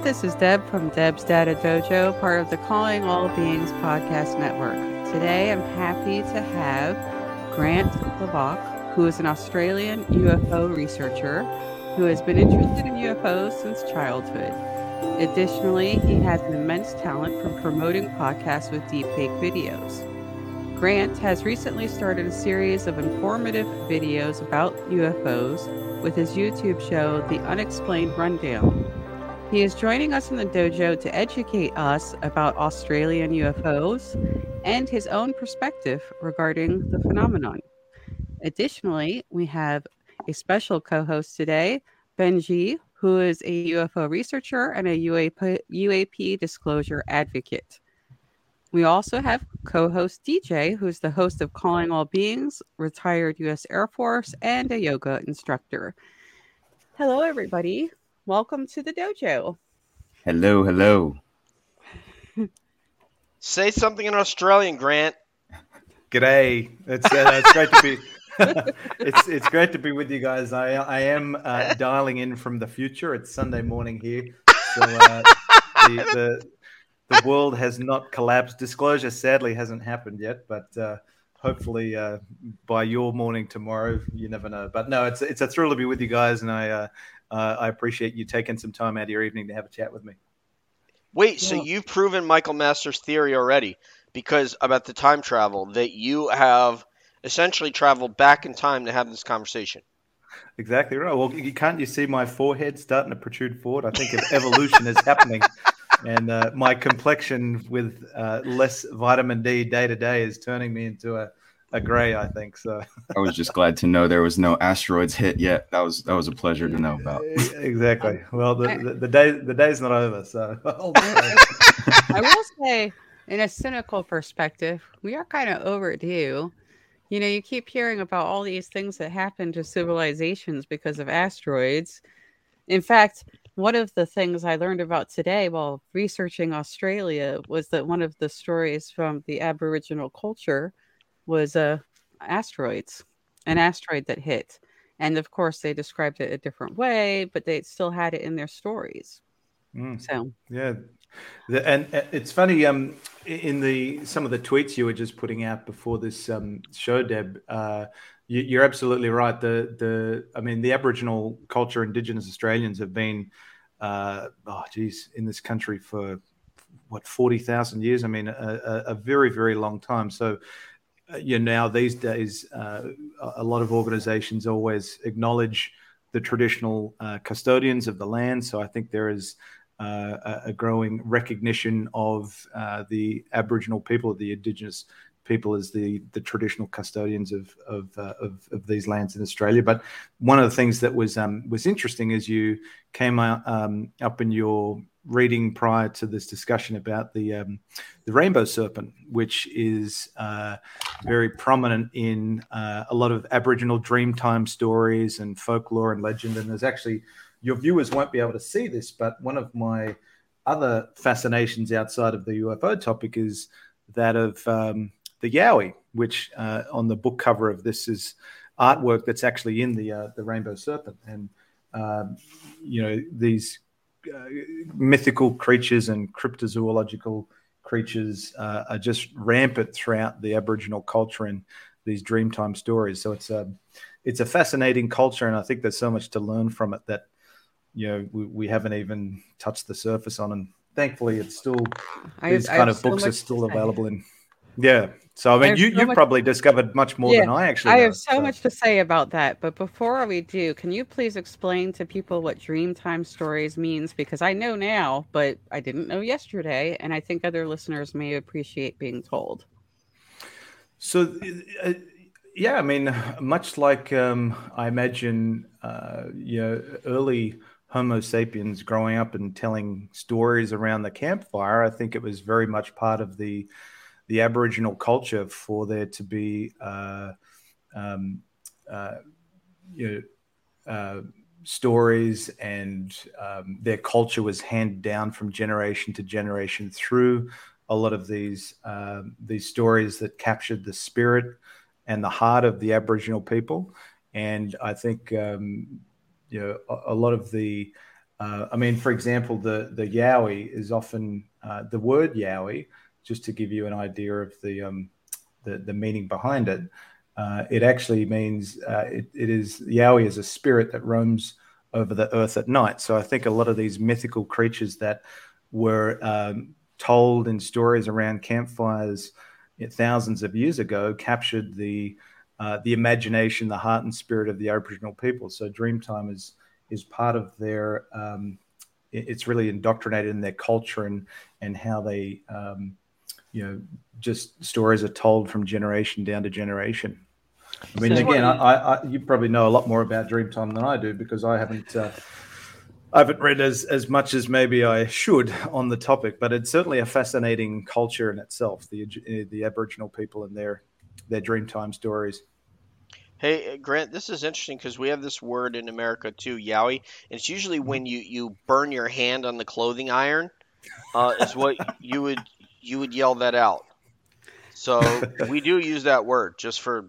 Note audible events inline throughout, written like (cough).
This is Deb from Deb's Data Dojo, part of the Calling All Beings podcast network. Today I'm happy to have Grant LeBock, who is an Australian UFO researcher who has been interested in UFOs since childhood. Additionally, he has an immense talent for promoting podcasts with deepfake videos. Grant has recently started a series of informative videos about UFOs with his YouTube show, The Unexplained Rundown. He is joining us in the dojo to educate us about Australian UFOs and his own perspective regarding the phenomenon. Additionally, we have a special co host today, Benji, who is a UFO researcher and a UAP, UAP disclosure advocate. We also have co host DJ, who's the host of Calling All Beings, retired U.S. Air Force, and a yoga instructor. Hello, everybody. Welcome to the dojo. Hello, hello. Say something in Australian, Grant. G'day. It's, uh, it's great to be. (laughs) it's it's great to be with you guys. I I am uh, dialing in from the future. It's Sunday morning here, so uh, the, the the world has not collapsed. Disclosure sadly hasn't happened yet, but uh, hopefully uh, by your morning tomorrow, you never know. But no, it's it's a thrill to be with you guys, and I uh, uh, I appreciate you taking some time out of your evening to have a chat with me. Wait, so you've proven Michael Masters' theory already? Because about the time travel, that you have essentially traveled back in time to have this conversation. Exactly right. Well, you can't you see my forehead starting to protrude forward? I think evolution is happening, (laughs) and uh, my complexion with uh, less vitamin D day to day is turning me into a a gray, I think. So I was just glad to know there was no asteroids hit yet. That was that was a pleasure to know about. Exactly. Well, the, the, the day the day's not over, so (laughs) I will say, in a cynical perspective, we are kind of overdue. You know, you keep hearing about all these things that happen to civilizations because of asteroids. In fact, one of the things I learned about today while researching Australia was that one of the stories from the Aboriginal culture was uh, asteroids, an asteroid that hit. And of course, they described it a different way, but they still had it in their stories. Mm. So, yeah. The, and it's funny, um, in the some of the tweets you were just putting out before this um, show, Deb, uh, you, are absolutely right. The the I mean, the Aboriginal culture, Indigenous Australians have been, uh, oh geez, in this country for what forty thousand years. I mean, a, a, very very long time. So uh, you know, now these days, uh, a lot of organizations always acknowledge the traditional uh, custodians of the land. So I think there is uh, a growing recognition of uh, the Aboriginal people, the Indigenous people, as the the traditional custodians of of, uh, of, of these lands in Australia. But one of the things that was um, was interesting as you came out, um, up in your reading prior to this discussion about the um, the rainbow serpent, which is uh, very prominent in uh, a lot of Aboriginal Dreamtime stories and folklore and legend. And there's actually your viewers won't be able to see this, but one of my other fascinations outside of the UFO topic is that of um, the Yowie, which uh, on the book cover of this is artwork that's actually in the uh, the rainbow serpent and. Um, you know these uh, mythical creatures and cryptozoological creatures uh, are just rampant throughout the Aboriginal culture and these Dreamtime stories. So it's a it's a fascinating culture, and I think there's so much to learn from it that you know we, we haven't even touched the surface on. And thankfully, it's still these I, kind I of books so are still available in yeah. So I mean, I you so you much... probably discovered much more yeah, than I actually. I know, have so, so, much to say about that, but before we do, can you please explain to people what Dreamtime Stories means? Because I know now, but I didn't know yesterday, and I think other listeners may appreciate being told. So, uh, yeah, I mean, much like um, I imagine, uh, you know, early Homo sapiens growing up and telling stories around the campfire, I think it was very much part of the the Aboriginal culture for there to be, uh, um, uh, you know, uh, stories and um, their culture was handed down from generation to generation through a lot of these um, these stories that captured the spirit and the heart of the Aboriginal people. And I think um, you know a, a lot of the Uh, I mean, for example, the the Yowie is often uh, the word Yowie, just to give you an idea of the um, the, the meaning behind it. Uh, it actually means uh, it, it is Yowie is a spirit that roams over the earth at night. So I think a lot of these mythical creatures that were um, told in stories around campfires thousands of years ago captured the uh, the imagination, the heart and spirit of the Aboriginal people. So Dreamtime is is part of their. Um, it's really indoctrinated in their culture and and how they, um, you know, just stories are told from generation down to generation. I mean, so again, I, I, you probably know a lot more about Dreamtime than I do because I haven't. Uh, I haven't read as, as much as maybe I should on the topic, but it's certainly a fascinating culture in itself. The the Aboriginal people and their their Dreamtime stories. Hey Grant, this is interesting because we have this word in America too, yowie. And it's usually mm-hmm. when you, you burn your hand on the clothing iron, uh, is what you would you would yell that out. So (laughs) we do use that word just for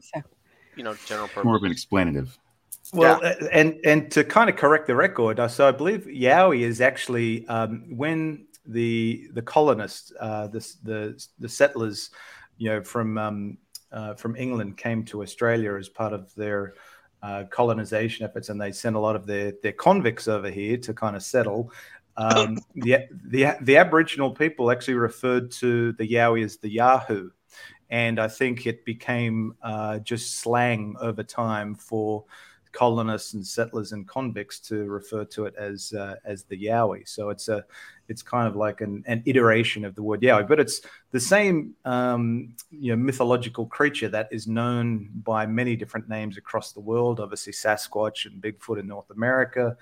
you know general purpose. More of an explanative. Well, yeah. and and to kind of correct the record, uh, so I believe Yowie is actually um, when the the colonists, uh, the the the settlers, you know, from um, uh, from England came to Australia as part of their uh, colonization efforts, and they sent a lot of their their convicts over here to kind of settle. Um, the, the the Aboriginal people actually referred to the Yowie as the Yahoo, and I think it became uh, just slang over time for colonists and settlers and convicts to refer to it as uh, as the Yowie. So it's a it's kind of like an, an iteration of the word Yowie, but it's the same um, you know mythological creature that is known by many different names across the world. Obviously, Sasquatch and Bigfoot in North America.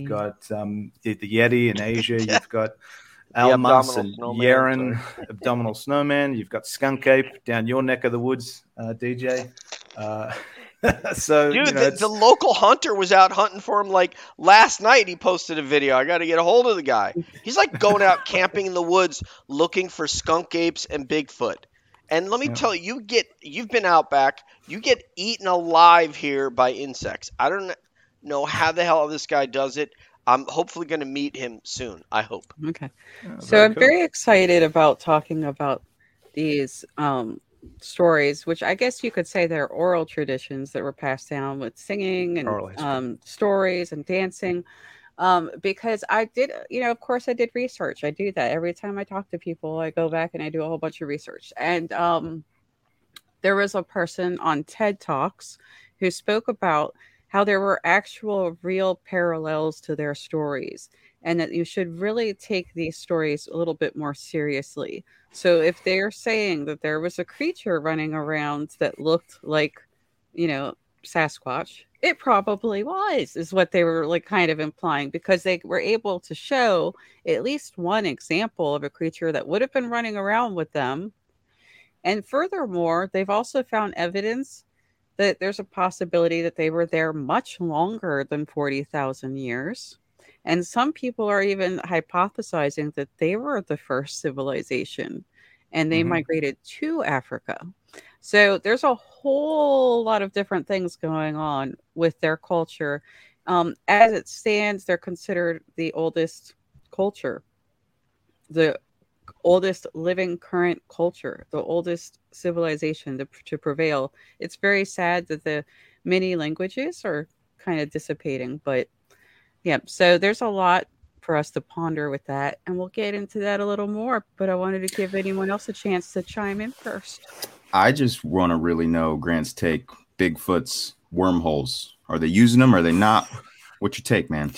You've got um, the, the, Yeti in Asia. yeah. (laughs) You've got Almas and Yeren, (laughs) abdominal snowman. You've got skunk ape down your neck of the woods, uh, DJ. Uh, (laughs) so dude, you know, the, the, local hunter was out hunting for him like last night. He posted a video. I got to get a hold of the guy. He's like going out camping in the woods looking for skunk apes and Bigfoot. And let me yeah. tell you, you get you've been out back. You get eaten alive here by insects. I don't know how the hell this guy does it. I'm hopefully going to meet him soon. I hope. Okay. Yeah, so I'm cool. very excited about talking about these um, stories, which I guess you could say they're oral traditions that were passed down with singing and um, stories and dancing. Um, because I did, you know, of course, I did research. I do that every time I talk to people. I go back and I do a whole bunch of research. And um, there was a person on TED Talks who spoke about how there were actual real parallels to their stories and that you should really take these stories a little bit more seriously. So if they're saying that there was a creature running around that looked like, you know, Sasquatch, it probably was, is what they were like kind of implying because they were able to show at least one example of a creature that would have been running around with them. And furthermore, they've also found evidence that there's a possibility that they were there much longer than 40,000 years and some people are even hypothesizing that they were the first civilization and they mm-hmm. migrated to Africa. So there's a whole lot of different things going on with their culture. Um, as it stands, they're considered the oldest culture, the oldest living current culture, the oldest civilization to, to prevail. It's very sad that the many languages are kind of dissipating, but Yep. So there's a lot for us to ponder with that, and we'll get into that a little more. But I wanted to give anyone else a chance to chime in first. I just want to really know Grant's take. Bigfoot's wormholes. Are they using them? Are they not? What's your take, man?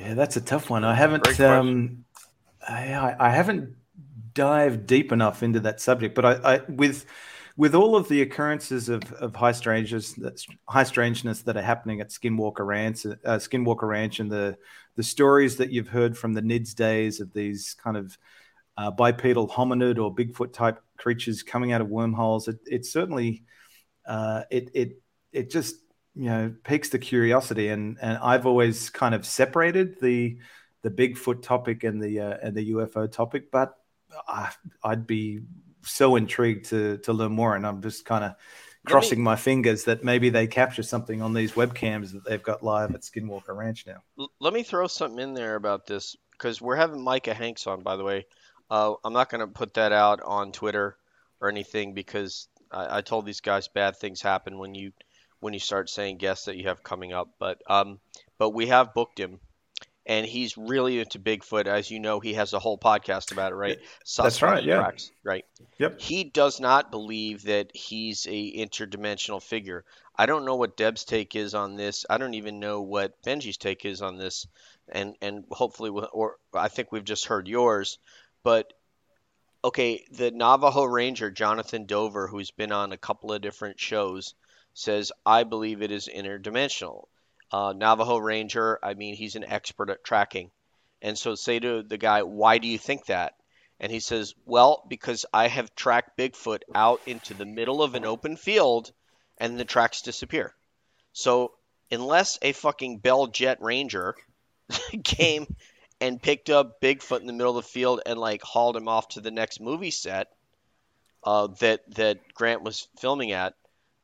Yeah, that's a tough one. I haven't. Um, I, I haven't dived deep enough into that subject, but I, I with with all of the occurrences of, of high strangeness high strangeness that are happening at Skinwalker Ranch, uh, Skinwalker Ranch, and the the stories that you've heard from the NIDS days of these kind of uh, bipedal hominid or Bigfoot type creatures coming out of wormholes, it, it certainly uh, it it it just you know piques the curiosity, and and I've always kind of separated the the Bigfoot topic and the uh, and the UFO topic, but I, I'd be so intrigued to to learn more, and I'm just kind of crossing my fingers that maybe they capture something on these webcams that they've got live at Skinwalker Ranch now. Let me throw something in there about this because we're having Micah Hanks on, by the way. Uh, I'm not going to put that out on Twitter or anything because I, I told these guys bad things happen when you when you start saying guests that you have coming up. But um, but we have booked him, and he's really into Bigfoot. As you know, he has a whole podcast about it, right? That's right, yeah. Tracks, right. Yep. He does not believe that he's a interdimensional figure. I don't know what Deb's take is on this. I don't even know what Benji's take is on this, and and hopefully, we'll, or I think we've just heard yours. But okay, the Navajo Ranger Jonathan Dover, who's been on a couple of different shows, says I believe it is interdimensional. Uh, Navajo Ranger, I mean, he's an expert at tracking, and so say to the guy, why do you think that? And he says, Well, because I have tracked Bigfoot out into the middle of an open field and the tracks disappear. So, unless a fucking Bell Jet Ranger (laughs) came and picked up Bigfoot in the middle of the field and like hauled him off to the next movie set uh, that that Grant was filming at,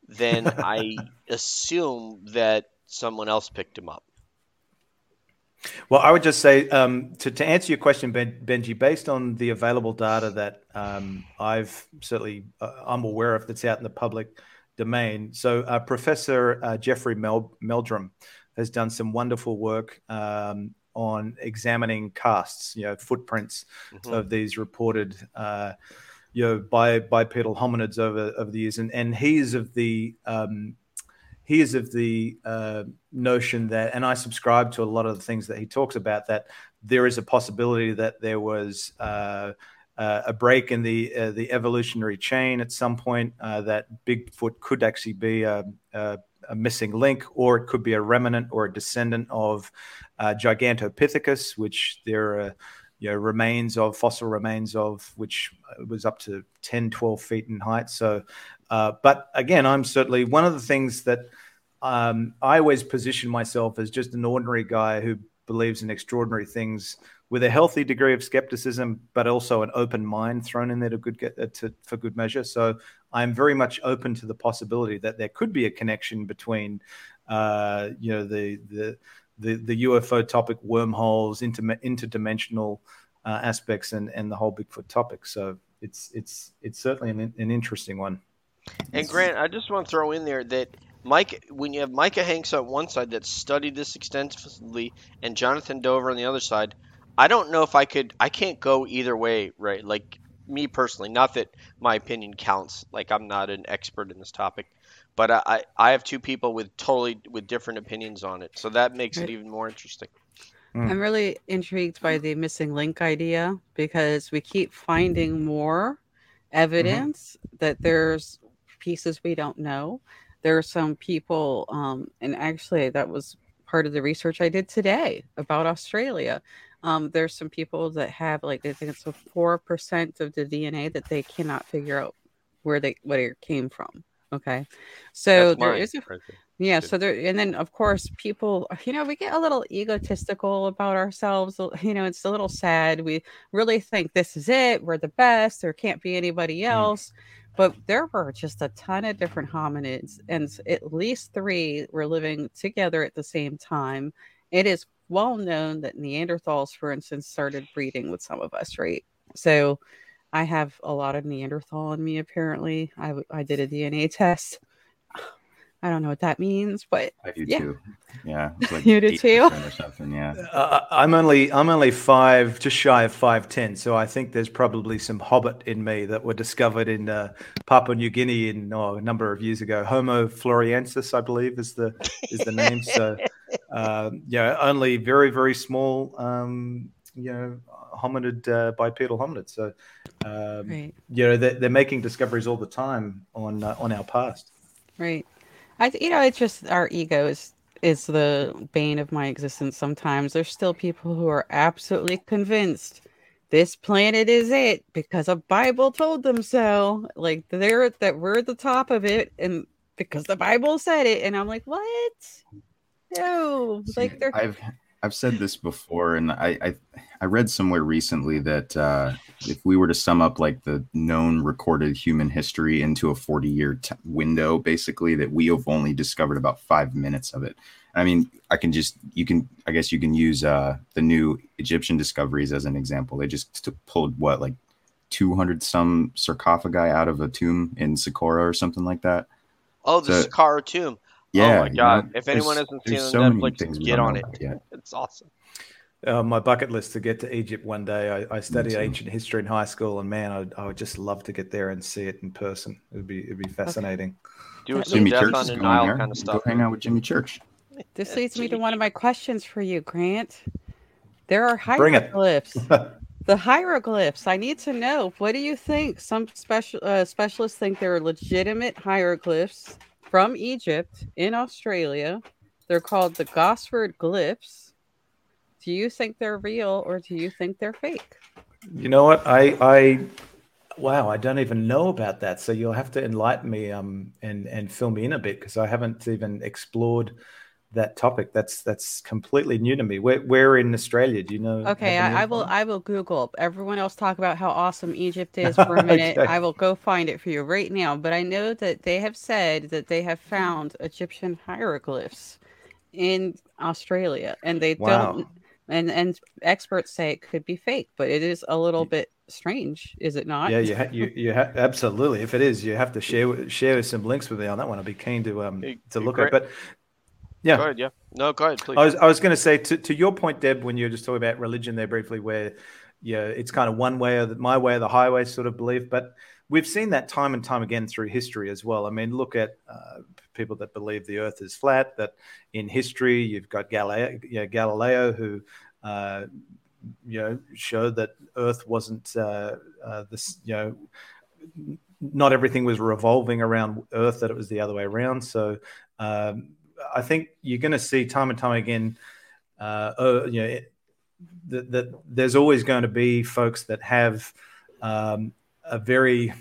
then (laughs) I assume that someone else picked him up. Well, I would just say um, to, to answer your question, ben, Benji, based on the available data that um, I've certainly uh, I'm aware of that's out in the public domain. So, uh, Professor uh, Jeffrey Mel- Meldrum has done some wonderful work um, on examining casts, you know, footprints Mhm. of these reported, uh, you know, bi- bipedal hominids over over the years, and and he's of the um, he is of the uh, notion that, and I subscribe to a lot of the things that he talks about, that there is a possibility that there was uh, uh, a break in the uh, the evolutionary chain at some point, uh, that Bigfoot could actually be a, a, a missing link, or it could be a remnant or a descendant of uh, Gigantopithecus, which there are you know, remains of fossil remains of which was up to 10, 12 feet in height. So, uh, but again, I'm certainly one of the things that um, I always position myself as just an ordinary guy who believes in extraordinary things with a healthy degree of skepticism, but also an open mind thrown in there to good get, uh, to, for good measure. So I'm very much open to the possibility that there could be a connection between, uh, you know, the the the, the UFO topic, wormholes, inter, interdimensional uh, aspects, and and the whole Bigfoot topic. So it's it's it's certainly an, an interesting one. And Grant, I just want to throw in there that Mike, when you have Micah Hanks on one side that studied this extensively, and Jonathan Dover on the other side, I don't know if I could. I can't go either way, right? Like me personally, not that my opinion counts. Like I'm not an expert in this topic, but I I, I have two people with totally with different opinions on it, so that makes it even more interesting. Hmm. I'm really intrigued by the missing link idea because we keep finding more evidence mm-hmm. that there's pieces we don't know. There are some people, um, and actually, that was part of the research I did today about Australia. Um, there's some people that have like I think it's a four percent of the DNA that they cannot figure out where they where it came from. Okay, so there a right yeah, so there, and then of course, people, you know, we get a little egotistical about ourselves. You know, it's a little sad. We really think this is it, we're the best, there can't be anybody else. But there were just a ton of different hominids, and at least three were living together at the same time. It is well known that Neanderthals, for instance, started breeding with some of us, right? So I have a lot of Neanderthal in me, apparently. I, I did a DNA (laughs) test. I don't know what that means, but I do Yeah. too. Yeah, (laughs) like You do too? or something. Yeah. Uh, I'm only I'm only five, just shy of five ten. So I think there's probably some hobbit in me that were discovered in uh, Papua New Guinea in oh, a number of years ago. Homo floresiensis, I believe, is the is the name. So (laughs) um, yeah, only very very small, um, you know, hominid uh, bipedal hominid. So um, right. you know they're, they're making discoveries all the time on uh, on our past. Right. I you know, it's just our ego is is the bane of my existence sometimes. There's still people who are absolutely convinced this planet is it because a Bible told them so. Like they're that we're at the top of it and because the Bible said it. And I'm like, what? No. Like they're I've I've said this before, and I I, I read somewhere recently that uh, if we were to sum up like the known recorded human history into a 40 year t- window, basically, that we have only discovered about five minutes of it. I mean, I can just you can I guess you can use uh, the new Egyptian discoveries as an example. They just pulled what like 200 some sarcophagi out of a tomb in Saqqara or something like that. Oh, the so, Saqqara tomb. Yeah. Oh my god! You know, if anyone hasn't seen so Netflix, get on it. Yet. It's awesome. Uh, my bucket list to get to Egypt one day. I, I studied ancient history in high school, and man, I'd, I would just love to get there and see it in person. It'd be it'd be fascinating. Okay. Do some Jimmy Church on the Nile kind of stuff. Go hang out with Jimmy Church. This leads me to one of my questions for you, Grant. There are hieroglyphs. (laughs) the hieroglyphs. I need to know. What do you think? Some special uh, specialists think they're legitimate hieroglyphs from Egypt in Australia. They're called the Gosford glyphs. Do you think they're real or do you think they're fake? You know what? I I wow, I don't even know about that. So you'll have to enlighten me um and and fill me in a bit because I haven't even explored that topic. That's that's completely new to me. Where where in Australia do you know? Okay, I, I, will I will Google. Everyone else talk about how awesome Egypt is for a (laughs) minute. okay. I will go find it for you right now. But I know that they have said that they have found Egyptian hieroglyphs in Australia, and they wow. don't. And and experts say it could be fake, but it is a little bit strange, is it not? Yeah, you ha- you, you ha- absolutely. If it is, you have to share share some links with me on that one. I'd be keen to um to look at. But yeah. Go ahead. Yeah. No, go ahead, please. I was, I was going to say to, to your point, Deb, when you were just talking about religion there briefly, where yeah, it's kind of one way or the, my way or the highway sort of belief, but we've seen that time and time again through history as well. I mean, look at uh, people that believe the Earth is flat. That in history, you've got Galileo, you know, Galileo who uh, you know showed that Earth wasn't uh, uh, this, you know. Not everything was revolving around Earth; that it was the other way around. So, um, I think you're going to see time and time again, uh, uh, you know, that, that, there's always going to be folks that have um, a very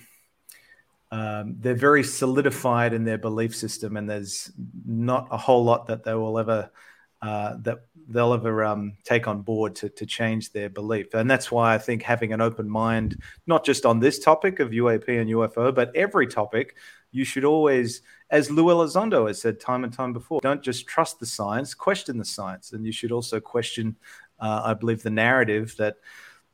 um, they're very solidified in their belief system, and there's not a whole lot that they will ever uh, that they'll ever um, take on board to, to change their belief. And that's why I think having an open mind, not just on this topic of UAP and UFO, but every topic, you should always as Lou Elizondo has said time and time before, don't just trust the science, question the science. And you should also question, uh, I believe, the narrative that,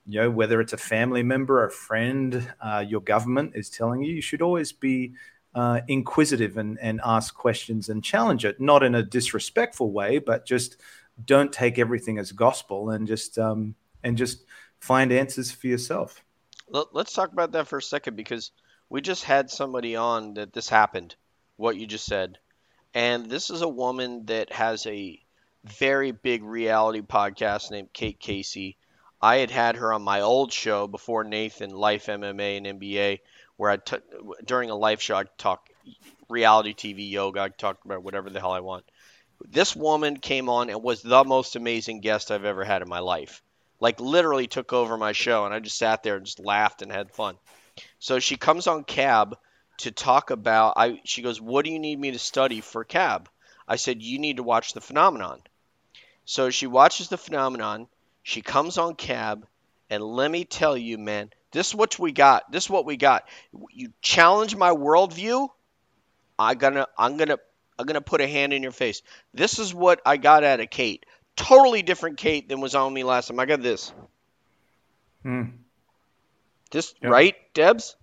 you know, whether it's a family member, a friend, uh, your government is telling you, you should always be uh, inquisitive and, and ask questions and challenge it, not in a disrespectful way, but just don't take everything as gospel and just um, and just find answers for yourself. Let's talk about that for a second because we just had somebody on that this happened what you just said. And this is a woman that has a very big reality podcast named Kate Casey. I had had her on my old show before Nathan, Life MMA and NBA, where I t- during a life show I talk reality TV yoga. I talk about whatever the hell I want. This woman came on and was the most amazing guest I've ever had in my life. Like literally took over my show, and I just sat there and just laughed and had fun. So she comes on Cab to talk about I she goes, "What do you need me to study for cab?" I said, "You need to watch the phenomenon." So she watches the phenomenon, she comes on cab, and let me tell you, man, this is what we got. This is what we got. You challenge my worldview, I gonna I'm gonna I'm gonna put a hand in your face. This is what I got out of Kate. Totally different Kate than was on me last time. I got this. Hmm. This yep. right, Debs?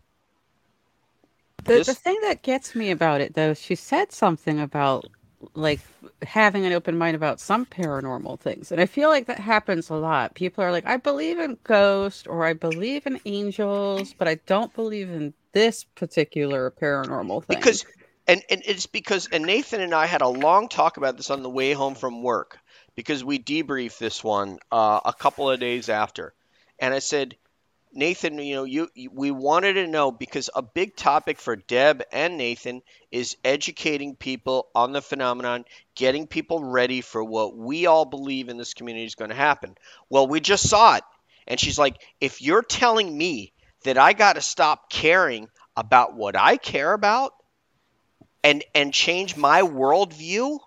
The, this... the thing that gets me about it, though, she said something about like having an open mind about some paranormal things. And I feel like that happens a lot. People are like, I believe in ghosts or I believe in angels, but I don't believe in this particular paranormal thing. Because and, and it's because and Nathan and I had a long talk about this on the way home from work because we debriefed this one uh, a couple of days after. And I said, Nathan, you know, you, you, we wanted to know because a big topic for Deb and Nathan is educating people on the phenomenon, getting people ready for what we all believe in this community is going to happen. Well, we just saw it. And she's like, if you're telling me that I got to stop caring about what I care about and and change my worldview,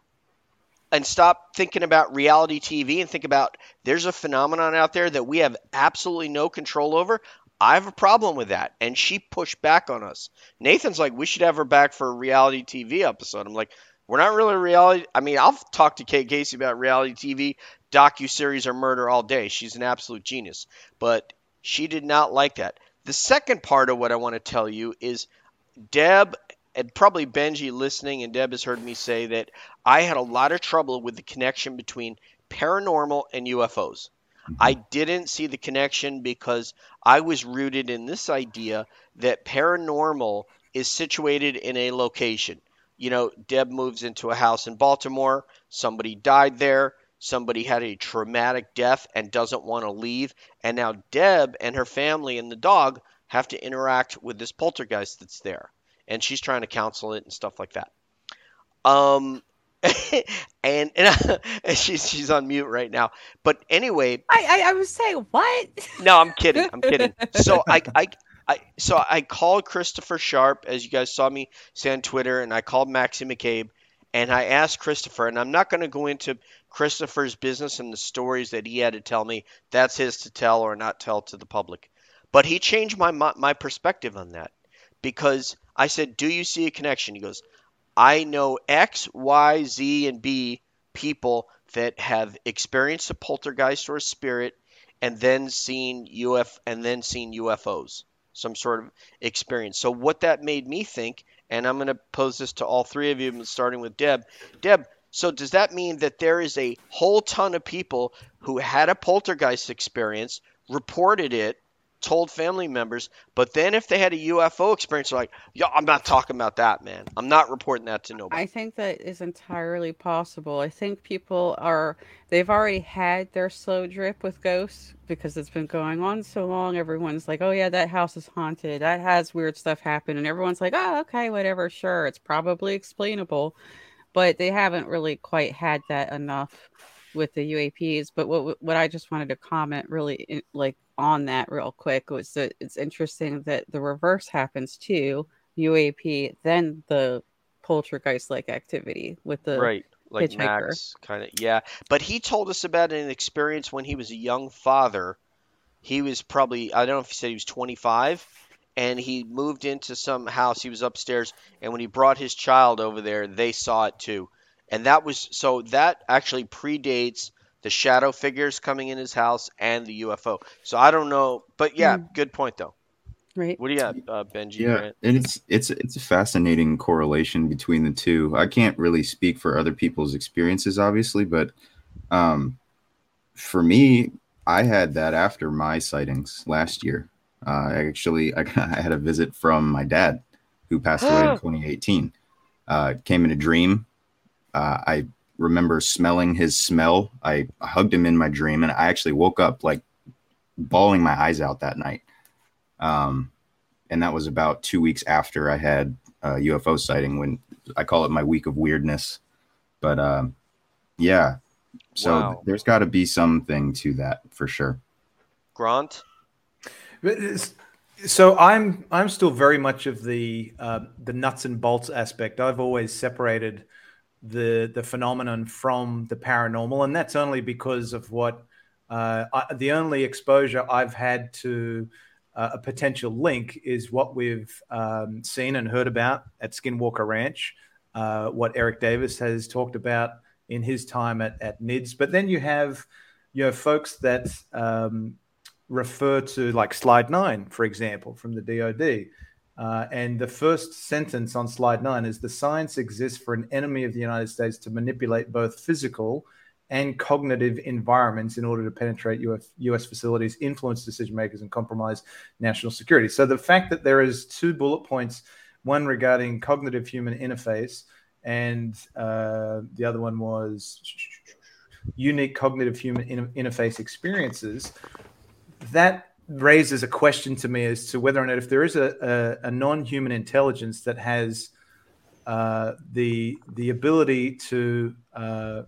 and stop thinking about reality TV and think about there's a phenomenon out there that we have absolutely no control over. I have a problem with that. And she pushed back on us. Nathan's like, we should have her back for a reality TV episode. I'm like, we're not really reality. I mean, I'll talk to Kate Casey about reality TV, docu series, or murder all day. She's an absolute genius. But she did not like that. The second part of what I want to tell you is Deb and probably Benji listening, and Deb has heard me say that I had a lot of trouble with the connection between paranormal and UFOs. Mm-hmm. I didn't see the connection because I was rooted in this idea that paranormal is situated in a location. You know, Deb moves into a house in Baltimore, somebody died there, somebody had a traumatic death and doesn't want to leave, and now Deb and her family and the dog have to interact with this poltergeist that's there and she's trying to counsel it and stuff like that. Um, (laughs) and and (laughs) she's she's on mute right now. But anyway, I I, I was saying what? No, I'm kidding. I'm kidding. So I I. I, so I called Christopher Sharp, as you guys saw me say on Twitter, and I called Maxie McCabe, and I asked Christopher, and I'm not going to go into Christopher's business and the stories that he had to tell me. That's his to tell or not tell to the public. But he changed my my perspective on that because I said, Do you see a connection? He goes, I know X, Y, Z, and B people that have experienced a poltergeist or a spirit and then seen UF and then seen UFOs, some sort of experience. So what that made me think, and I'm going to pose this to all three of you, starting with Deb. Deb, so does that mean that there is a whole ton of people who had a poltergeist experience, reported it, told family members. But then if they had a UFO experience, like, "Yeah, I'm not talking about that, man. I'm not reporting that to nobody." I think that is entirely possible. I think people are they've already had their slow drip with ghosts because it's been going on so long. Everyone's like, "Oh yeah, that house is haunted. That has weird stuff happen," and everyone's like, "Oh, okay, whatever. Sure, it's probably explainable." But they haven't really quite had that enough with the UAPs. But what what I just wanted to comment really like on that real quick was that it's interesting that the reverse happens too UAP, then the poltergeist like activity with the right like hitchhiker. Max kind of yeah. But he told us about an experience when he was a young father. He was probably I don't know if he said he was 25 and he moved into some house. He was upstairs and when he brought his child over there, they saw it too. And that was so that actually predates the shadow figures coming in his house and the UFO. So I don't know, but yeah, mm. good point though. Right. What do you got, uh, Benji? Yeah, Grant? and it's it's it's a fascinating correlation between the two. I can't really speak for other people's experiences, obviously, but um, for me, I had that after my sightings last year. Uh, actually, (laughs) I, I had a visit from my dad, who passed away in (gasps) 2018. Uh, came in a dream. Uh, I remember smelling his smell. I hugged him in my dream, and I actually woke up like bawling my eyes out that night. Um, and that was about two weeks after I had a UFO sighting. When I call it my week of weirdness, but um, yeah. So wow. there's got to be something to that for sure. Grant. So I'm I'm still very much of the uh, the nuts and bolts aspect. I've always separated the the phenomenon from the paranormal, and that's only because of what uh, I, the only exposure I've had to uh, a potential link is what we've um, seen and heard about at Skinwalker Ranch, uh, what Eric Davis has talked about in his time at, at NIDS. But then you have you know folks that um, refer to like Slide Nine, for example, from the DoD. Uh, and the first sentence on slide nine is the science exists for an enemy of the United States to manipulate both physical and cognitive environments in order to penetrate US, US facilities, influence decision makers, and compromise national security. So the fact that there is two bullet points, one regarding cognitive human interface, and uh, the other one was unique cognitive human in- interface experiences, that raises a question to me as to whether or not if there is a, a, a non-human intelligence that has uh, the the ability to uh,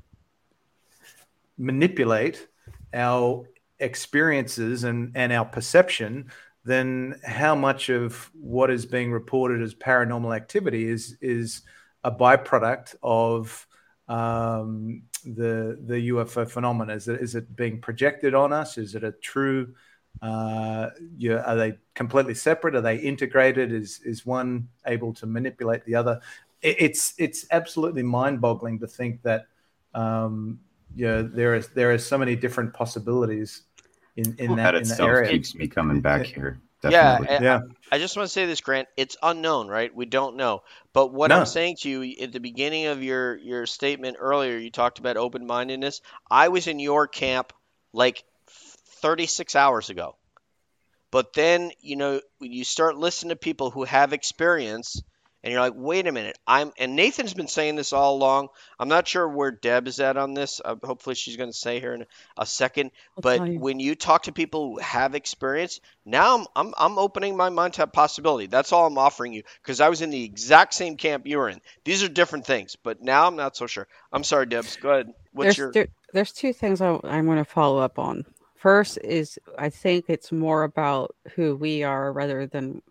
manipulate our experiences and, and our perception, then how much of what is being reported as paranormal activity is is a byproduct of um, the the UFO phenomenon? Is it is it being projected on us? Is it a true? Uh, you are they completely separate? Are they integrated? Is is one able to manipulate the other? It, it's it's absolutely mind-boggling to think that um, you know, there is there is so many different possibilities in in well, that, that in that area. keeps me coming back here. Definitely. Yeah, yeah. I, I, just want to say this, Grant. It's unknown, right? We don't know. But what no. I'm saying to you at the beginning of your your statement earlier, you talked about open mindedness. I was in your camp like 36 hours ago. But then, you know, when you start listening to people who have experience, and you're like, wait a minute, I'm and Nathan's been saying this all along. I'm not sure where Deb is at on this. Uh, hopefully, she's going to say here in a second. I'll but you. when you talk to people who have experience, now I'm, I'm I'm opening my mind to a possibility. That's all I'm offering you because I was in the exact same camp you were in. These are different things, but now I'm not so sure. I'm sorry, Debs. Go ahead. What's there's, your? There, there's two things I, I'm going to follow up on. First is I think it's more about who we are rather than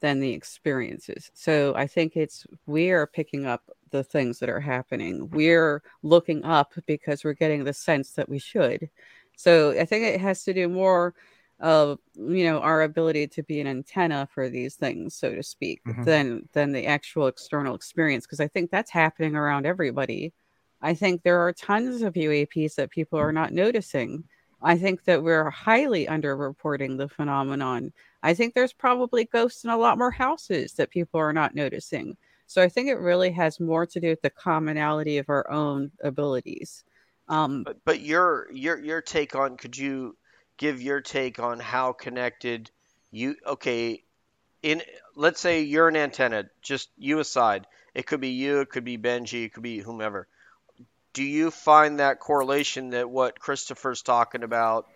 than the experiences. So I think it's we're picking up the things that are happening. We're looking up because we're getting the sense that we should. So I think it has to do more of you know our ability to be an antenna for these things, so to speak, mm-hmm. than than the actual external experience. Because I think that's happening around everybody. I think there are tons of UAPs that people are not noticing. I think that we're highly underreporting the phenomenon. I think there's probably ghosts in a lot more houses that people are not noticing. So I think it really has more to do with the commonality of our own abilities. Um, but, but your your your take on could you give your take on how connected you okay in let's say you're an antenna just you aside it could be you it could be benji it could be whomever do you find that correlation that what christopher's talking about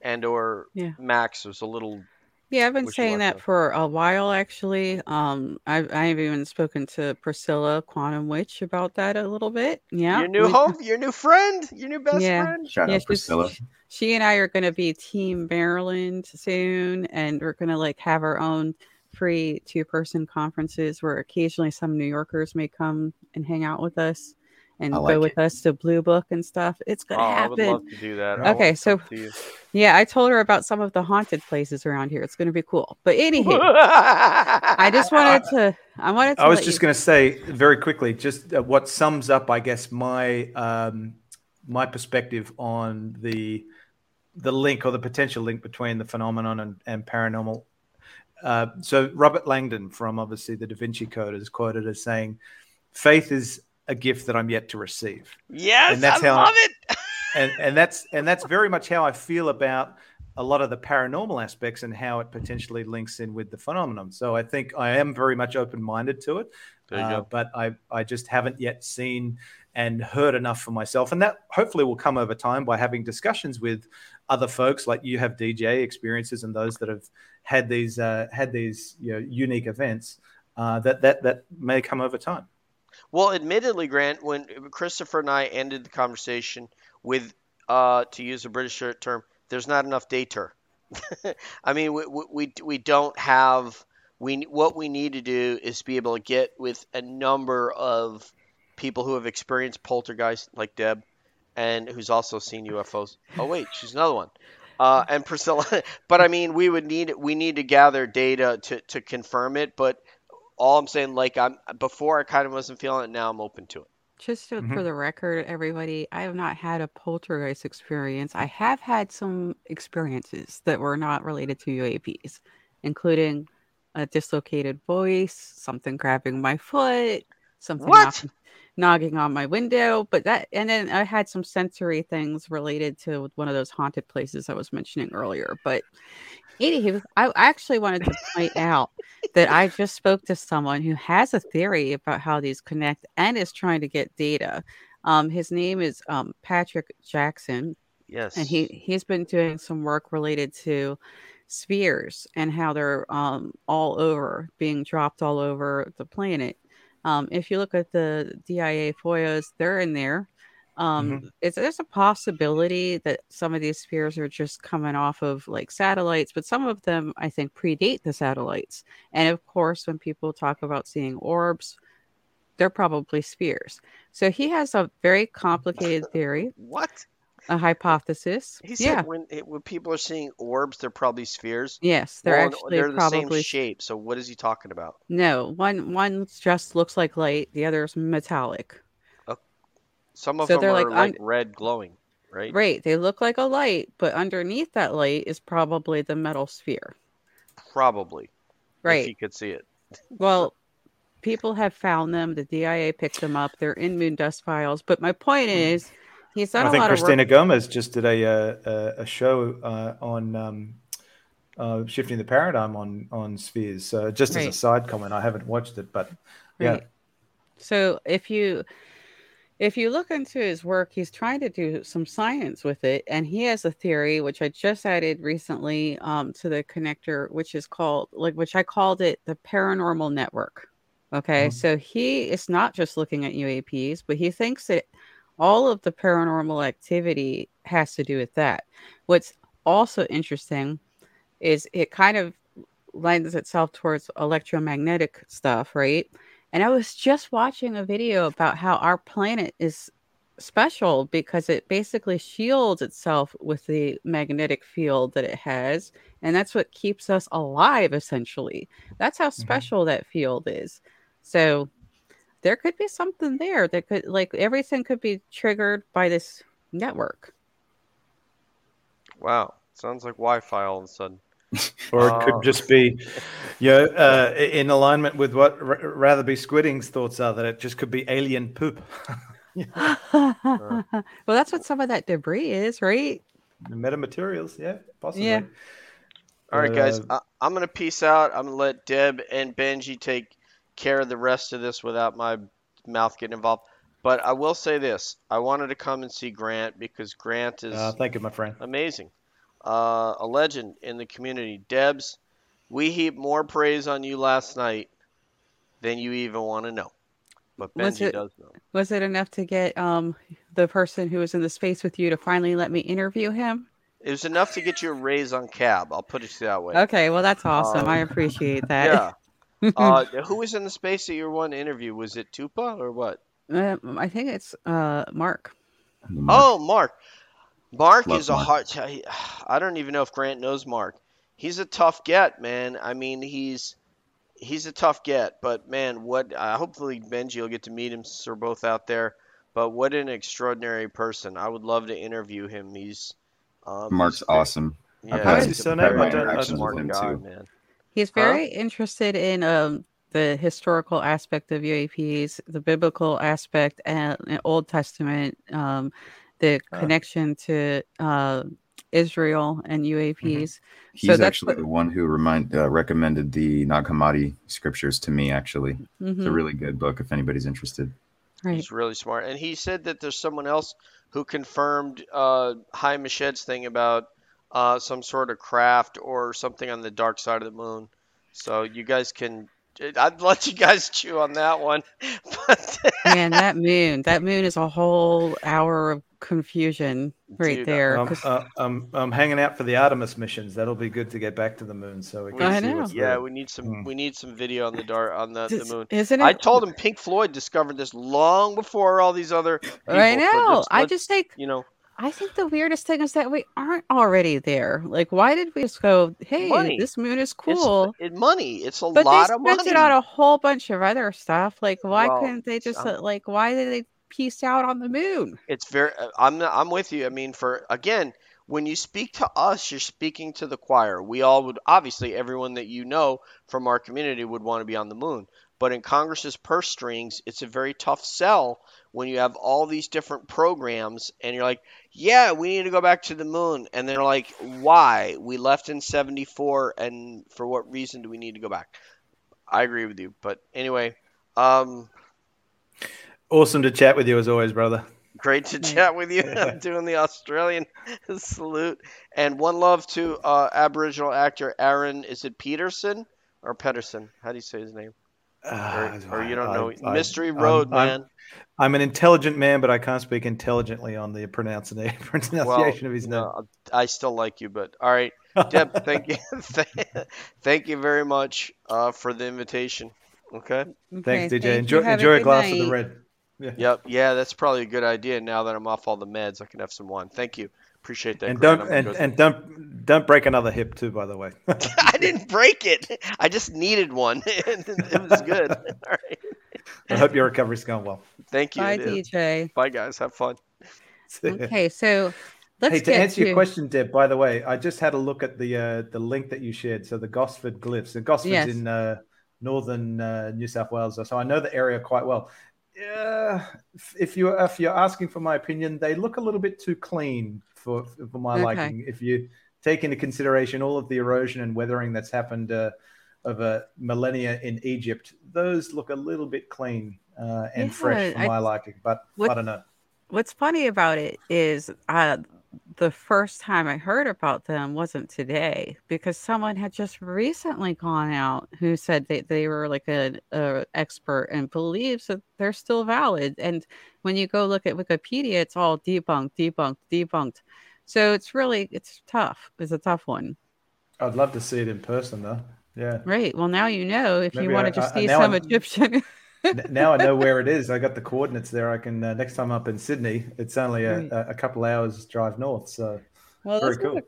and or yeah. max was a little yeah, I've been saying that for a while actually. Um, I've I've even spoken to Priscilla Quantum Witch about that a little bit. Yeah, your new we, home, your new friend, your new best yeah. friend. Shout yeah, out Priscilla. She and I are going to be Team Maryland soon, and we're going to like have our own free two person conferences where occasionally some New Yorkers may come and hang out with us and like go with it. us to Blue Book and stuff. It's gonna oh, happen. I would love to do that. Okay, so (laughs) yeah, I told her about some of the haunted places around here. It's gonna be cool. But anyway, I just (laughs) wanted to. I wanted. To I was just gonna say very quickly, just uh, what sums up, I guess, my um, my perspective on the the link or the potential link between the phenomenon and, and paranormal. Uh, so Robert Langdon from obviously the Da Vinci Code is quoted as saying, "Faith is a gift that I'm yet to receive. Yes, and that's I how love I, it. (laughs) and and that's and that's very much how I feel about a lot of the paranormal aspects and how it potentially links in with the phenomenon. So I think I am very much open minded to it, uh, but I I just haven't yet seen and heard enough for myself, and that hopefully will come over time by having discussions with other folks like you have DJ experiences and those that have had these uh, had these you know, unique events. Uh, that that that may come over time. Well, admittedly, Grant, when Christopher and I ended the conversation with, uh, to use a British term, there's not enough data. (laughs) I mean, we, we, we don't have we what we need to do is be able to get with a number of people who have experienced poltergeist, like Deb, and who's also seen UFOs. Oh wait, she's another one. Uh, and Priscilla, (laughs) but I mean, we would need we need to gather data to, to confirm it. But all I'm saying, like I'm before I kind of wasn't feeling it. Now I'm open to it. Just to, mm-hmm. for the record, everybody, I have not had a poltergeist experience. I have had some experiences that were not related to UAPs, including a dislocated voice, something grabbing my foot, something knocking, knocking on my window. But that, and then I had some sensory things related to one of those haunted places I was mentioning earlier. But Anywho, I actually wanted to point out that I just spoke to someone who has a theory about how these connect and is trying to get data. Um, his name is um, Patrick Jackson. Yes. And he, he's been doing some work related to spheres and how they're um, all over, being dropped all over the planet. Um, if you look at the DIA FOIAs, they're in there. Um, mm-hmm. is there's a possibility that some of these spheres are just coming off of like satellites, but some of them I think predate the satellites. And of course, when people talk about seeing orbs, they're probably spheres. So he has a very complicated (laughs) theory, What? A hypothesis. He said yeah. when it, when people are seeing orbs, they're probably spheres. Yes, they're Well, actually they're the probably same shape. So what is he talking about? no one. One just looks like light. The other is metallic. Oh, some of So them they're are like like, un- red glowing, right? Right, they look like a light, but underneath that light is probably the metal sphere. Probably. If Right. you could see it. (laughs) Well, people have found them. The DIA picked them up. They're in moon dust files. But my point hmm. is, he's done I a think Christina work. Gomez just did a uh, a, a show uh, on um, uh, shifting the paradigm on on spheres. So just as a side comment, I haven't watched it, but yeah, Right. So if you if you look into his work, he's trying to do some science with it, and he has a theory which I just added recently um, to the connector, which is called like which I called it the paranormal network. Okay, Mhm. so he is not just looking at UAPs, but he thinks that all of the paranormal activity has to do with that. What's also interesting is it kind of lends itself towards electromagnetic stuff, right? And I was just watching a video about how our planet is special because it basically shields itself with the magnetic field that it has. And that's what keeps us alive, essentially. That's how mm-hmm. special that field is. So there could be something there that could, like, everything could be triggered by this network. Wow. Sounds like Wi-Fi all of a sudden. (laughs) or it Oh. could just be, you know, uh, in alignment with what R- Ratherby Squidding's thoughts are that it just could be alien poop. (laughs) (laughs) well, that's what some of that debris is, right? Metamaterials, yeah, possibly. Yeah. All right, guys. Uh, I, I'm gonna peace out. I'm gonna let Deb and Benji take care of the rest of this without my mouth getting involved. But I will say this: I wanted to come and see Grant because Grant is Uh, thank you, my friend. amazing, uh, a legend in the community. Debs, we heap more praise on you last night than you even want to know. But Was it- does know. Was it enough to get um the person who was in the space with you to finally let me interview him? It was enough to get you a raise on cab. I'll put it that way. Okay, well that's awesome. Um, I appreciate that. (laughs) Yeah. Uh, (laughs) who was in the space that you were wanting interview? Was it Tupa or what? Um, I think it's uh Mark. Oh, Mark. Mark Love is a hard. I don't even know if Grant knows Mark. He's a tough get, man. I mean, he's he's a tough get, but man, what? Uh, hopefully Benji will get to meet him. Since we're both out there. But what an extraordinary person! I would love to interview him. He's um, Mark's he's- awesome. Yeah, I've had he's some a surname, I don't- I smart interactions with him, guy, too. man. He's Huh? very interested in um the historical aspect of UAPs, the biblical aspect, and and Old Testament, um, the Huh. connection to uh, Israel and UAPs. He's that's actually what- the one who remind uh, recommended the Nag Hammadi scriptures to me. Actually, it's a Mhm, really good book if anybody's interested. right. He's really smart, and he said that there's someone else who confirmed uh, Haim Eshed's thing about uh, some sort of craft or something on the dark side of the moon. So you guys can. I'd let you guys chew on that one. (laughs) But Man, that moon, that moon is a whole hour of confusion right Dude, there. I'm, 'cause- uh, I'm, I'm hanging out for the Artemis missions. That'll be good to get back to the moon, so we can I see know. what's yeah, there. we need some. Hmm. We need some video on the dark on the, the moon. Isn't it? I told him Pink Floyd discovered this long before all these other. People, I so know. let's- I let's, just think you know I think the weirdest thing is that we aren't already there. Like, why did we just go? Hey, Money. this moon is it's cool. it money. It's a But lot they of spent money. it on a whole bunch of other stuff. Like, why Well, couldn't they just uh, like? Why did they piece out on the moon? It's very. uh, I'm I'm with you. I mean, for again, when you speak to us, you're speaking to the choir. We all would obviously everyone that you know from our community would want to be on the moon. But in Congress's purse strings, it's a very tough sell when you have all these different programs and you're like, yeah, we need to go back to the moon. And they're like, why? We left in 74, and for what reason do we need to go back? I agree with you. But anyway, um, Awesome to chat with you as always, brother. Great to chat with you. (laughs) I'm doing the Australian (laughs) salute. And one love to uh, Aboriginal actor Aaron, is it Peterson or Pedersen? How do you say his name? Or, or you don't know. I- I- Mystery I'm- Road, I'm, man. I'm an intelligent man, but I can't speak intelligently on the (laughs) pronunciation pronunciation of his name. no, I still like you, but all right. Deb, thank you. (laughs) Thank you very much uh, for the invitation. Okay. Thanks, Okay, DJ. thank enjoy you. Enjoy a good glass of the red. Yeah. Yep. Yeah, that's probably a good idea. Now that I'm off all the meds, I can have some wine. Thank you. Appreciate that. And Grant. don't and, and don't don't break another hip too, by the way. (laughs) (laughs) I didn't break it. I just needed one. (laughs) and it was good. All right. I hope your recovery's going well. Thank you. Bye, DJ. Bye, guys. Have fun. Okay, so let's hey, to get answer your question, Deb. By the way, I just had a look at the uh, the link that you shared. So the Gosford glyphs. And Gosford's Yes. in uh, northern uh, New South Wales, so I know the area quite well. Yeah, if- you if you're asking for my opinion, they look a little bit too clean for for my Okay. liking. If you take into consideration all of the erosion and weathering that's happened uh, over millennia in Egypt, those look a little bit clean uh, and Yeah, fresh for I- my liking. But What- I don't know. what's funny about it is uh, the first time I heard about them wasn't today because someone had just recently gone out who said they, they were like an a expert and believes that they're still valid. And when you go look at Wikipedia, it's all debunked, debunked, debunked. So it's really it's tough. It's a tough one, I'd love to see it in person, though. Yeah. right? Well, now you know if Maybe you want I- to just I- see some I- Egyptian. (laughs) Now I know where it is. I got the coordinates there. I can uh, next time up in Sydney. It's only a, a, couple hours drive north. So Well, Very this, is cool. a,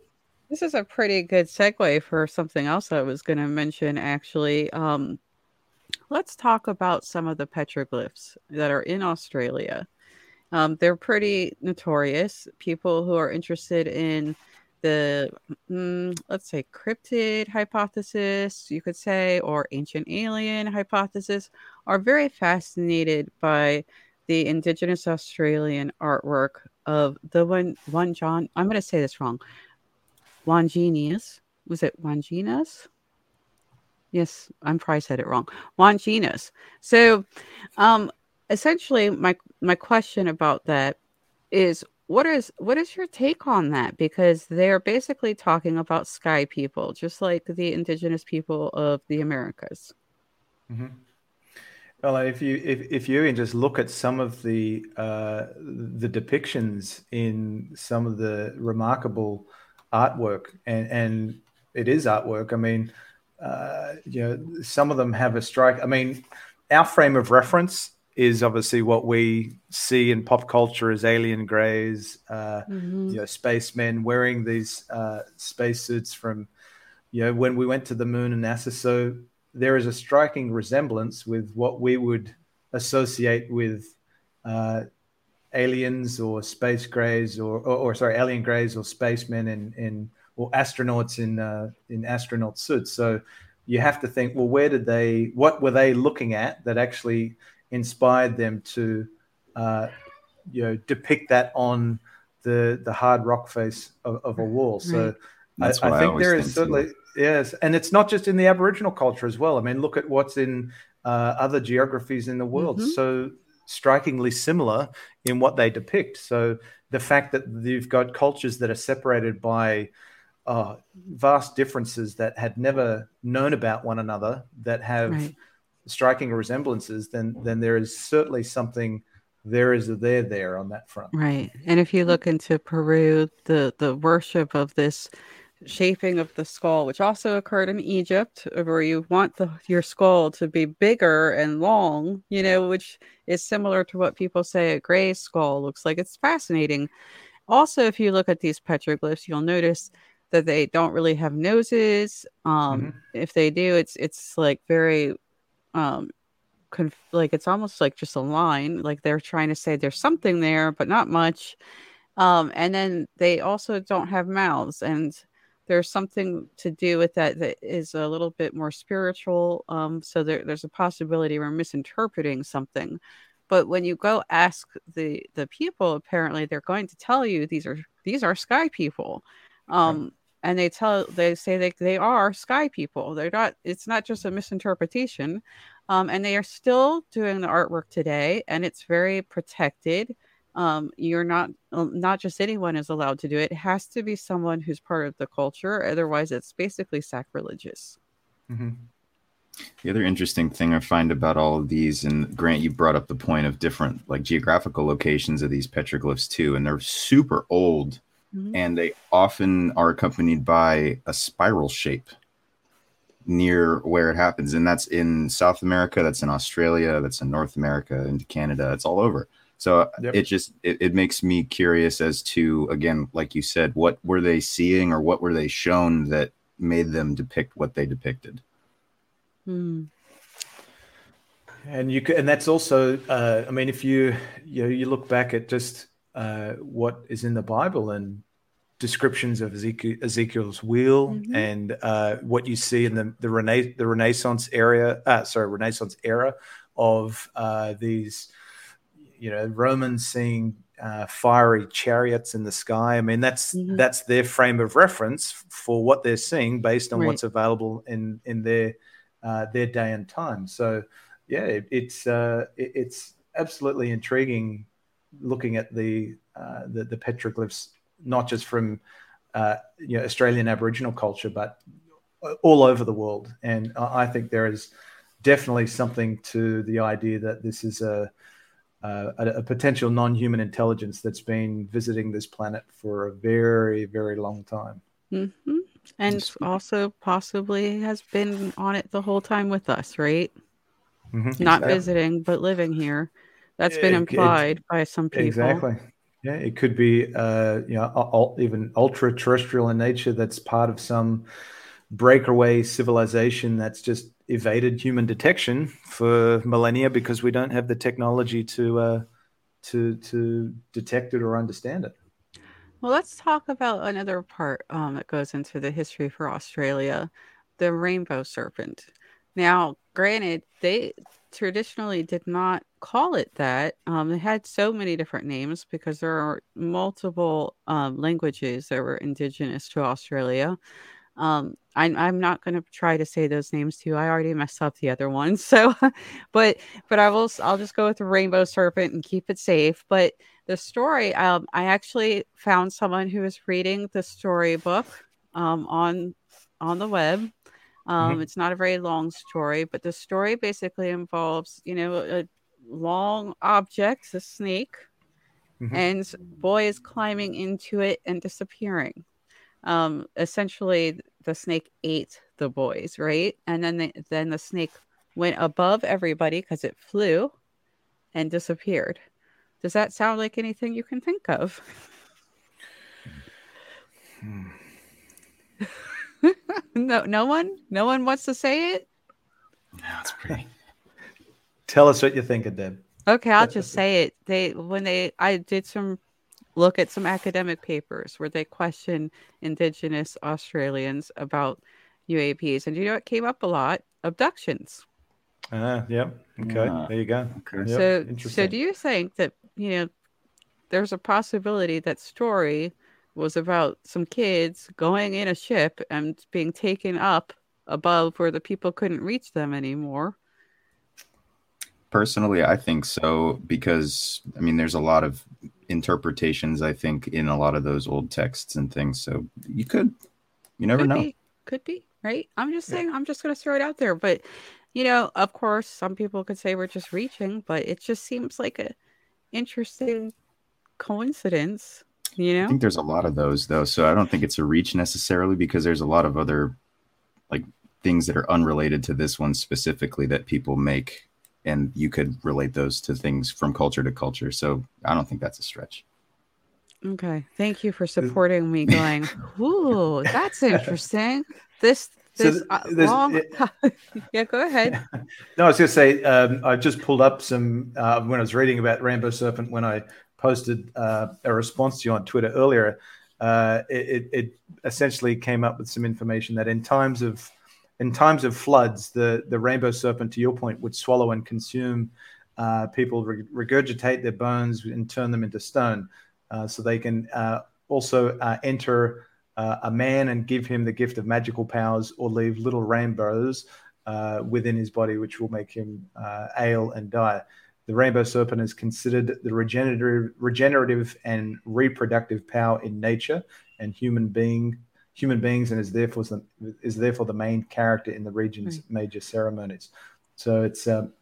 this is a pretty good segue for something else I was going to mention, actually. Um, let's talk about some of the petroglyphs that are in Australia. Um, they're pretty notorious. People who are interested in the, mm, let's say, cryptid hypothesis, you could say, or ancient alien hypothesis, are very fascinated by the Indigenous Australian artwork of the one one John. I'm going to say this wrong. Wangenius. Was it Wanginas? Yes, I'm probably said it wrong. Wanginas. So, um, essentially, my my question about that is what is what is your take on that? Because they're basically talking about sky people, just like the indigenous people of the Americas. Mhm. Well, if you if, if you even just look at some of the uh, the depictions in some of the remarkable artwork, and and it is artwork. I mean, uh, you know, some of them have a strike. I mean, our frame of reference is obviously what we see in pop culture as alien greys, uh, Mhm. you know, spacemen wearing these uh, spacesuits from, you know, when we went to the moon and NASA. So there is a striking resemblance with what we would associate with uh, aliens or space greys or, or, or sorry, alien greys or spacemen in, in or astronauts in uh, in astronaut suits. So you have to think, well, where did they? What were they looking at that actually inspired them to, uh, you know, depict that on the the hard rock face of, of a wall? So Right. I, I I think always there think, is too. certainly yes, and it's not just in the Aboriginal culture as well. I mean, look at what's in uh, other geographies in the world. Mhm. So strikingly similar in what they depict. So the fact that you've got cultures that are separated by uh, vast differences that had never known about one another, that have Right. Striking resemblances, then then there is certainly something there is a there there on that front. Right. And if you look into Peru, the the worship of this shaping of the skull, which also occurred in Egypt, where you want the your skull to be bigger and long, you know, which is similar to what people say a gray skull looks like. It's fascinating. Also, if you look at these petroglyphs, you'll notice that they don't really have noses. Um, Mhm. If they do, it's it's like very um conf- like it's almost like just a line like they're trying to say there's something there but not much. Um and then they also don't have mouths and there's something to do with that that is a little bit more spiritual um so there, there's a possibility we're misinterpreting something. But when you go ask the the people apparently they're going to tell you these are these are sky people. Um and they tell they say they, they are sky people. They're not it's not just a misinterpretation um, and they are still doing the artwork today and it's very protected. Um, you're not uh, not just anyone is allowed to do it. It has to be someone who's part of the culture otherwise it's basically sacrilegious. Mhm. The other interesting thing I find about all of these, and Grant, you brought up the point of different like geographical locations of these petroglyphs too, and they're super old, Mhm. and they often are accompanied by a spiral shape. near where it happens, and that's in South America, that's in Australia, that's in North America, into Canada, it's all over. So yep. it just it, it makes me curious as to again, like you said, what were they seeing or what were they shown that made them depict what they depicted? Hmm. And you could, and that's also, uh, I mean, if you you know, you look back at just uh, what is in the Bible and descriptions of Ezekiel, Ezekiel's wheel mm-hmm. and uh, what you see in the the, Rena- the Renaissance area, uh, sorry, Renaissance era of uh, these, you know, Romans seeing uh, fiery chariots in the sky. I mean, that's mm-hmm. that's their frame of reference for what they're seeing based on right. what's available in in their uh, their day and time. So, yeah, it, it's uh, it, it's absolutely intriguing looking at the the, the petroglyphs not just from uh, you know, Australian Aboriginal culture, but all over the world. And I think there is definitely something to the idea that this is a, a, a potential non-human intelligence that's been visiting this planet for a very, very long time. Mm-hmm. And also possibly has been on it the whole time with us, right? Mm-hmm. Not exactly. visiting, but living here. That's been implied it, by some people. Exactly. Yeah, it could be, uh, you know, even ultra terrestrial in nature. That's part of some breakaway civilization that's just evaded human detection for millennia because we don't have the technology to uh, to to detect it or understand it. Well, let's talk about another part um, that goes into the history for Australia, the rainbow serpent. Now, granted, they traditionally did not call it that. Um, it had so many different names because there are multiple um, languages that were indigenous to Australia. Um, I, I'm not going to try to say those names too. I already messed up the other ones. (laughs) So, but but I will. I'll just go with the rainbow serpent and keep it safe. But the story, um, I actually found someone who was reading the storybook um, on on the web um, mm-hmm. It's not a very long story, but the story basically involves, you know, a long object, a snake, mm-hmm. and boy is climbing into it and disappearing. Um, essentially, the snake ate the boys, right? And then the, then the snake went above everybody because it flew and disappeared. Does that sound like anything you can think of? Hmm. (laughs) no, no one, no one wants to say it. That's pretty. (laughs) Tell us what you think of them. Okay, I'll just say it. They when they I did some look at some academic papers where they question indigenous Australians about UAPs, and you know it came up a lot: abductions. Ah, uh, yeah. Okay, uh, there you go. Okay. Yep. So, so do you think that you know there's a possibility that story was about some kids going in a ship and being taken up above where the people couldn't reach them anymore. Personally, I think so because I mean, there's a lot of interpretations, I think, in a lot of those old texts and things. So you could, you never could know. Be. Could be, right? I'm just saying, yeah. I'm just going to throw it out there. But, you know, of course, some people could say we're just reaching, but it just seems like a interesting coincidence you know? I think there's a lot of those though. So I don't think it's a reach necessarily because there's a lot of other like things that are unrelated to this one specifically that people make and you could relate those to things from culture to culture. So I don't think that's a stretch. Okay. Thank you for supporting me (laughs) going, ooh, that's interesting. This this so uh, long... it, (laughs) yeah, go ahead. (laughs) no, I was going to say um, I just pulled up some uh, when I was reading about Rainbow Serpent when I posted uh, a response to you on Twitter earlier, uh, it, it, essentially came up with some information that in times of in times of floods, the the rainbow serpent, to your point, would swallow and consume uh, people, regurgitate their bones and turn them into stone, uh, so they can uh, also uh, enter a man and give him the gift of magical powers, or leave little rainbows within his body, which will make him ail and die. The rainbow serpent is considered the regenerative, regenerative and reproductive power in nature and human being human beings, and is therefore the, is therefore the main character in the region's mm. major ceremonies. So it's um,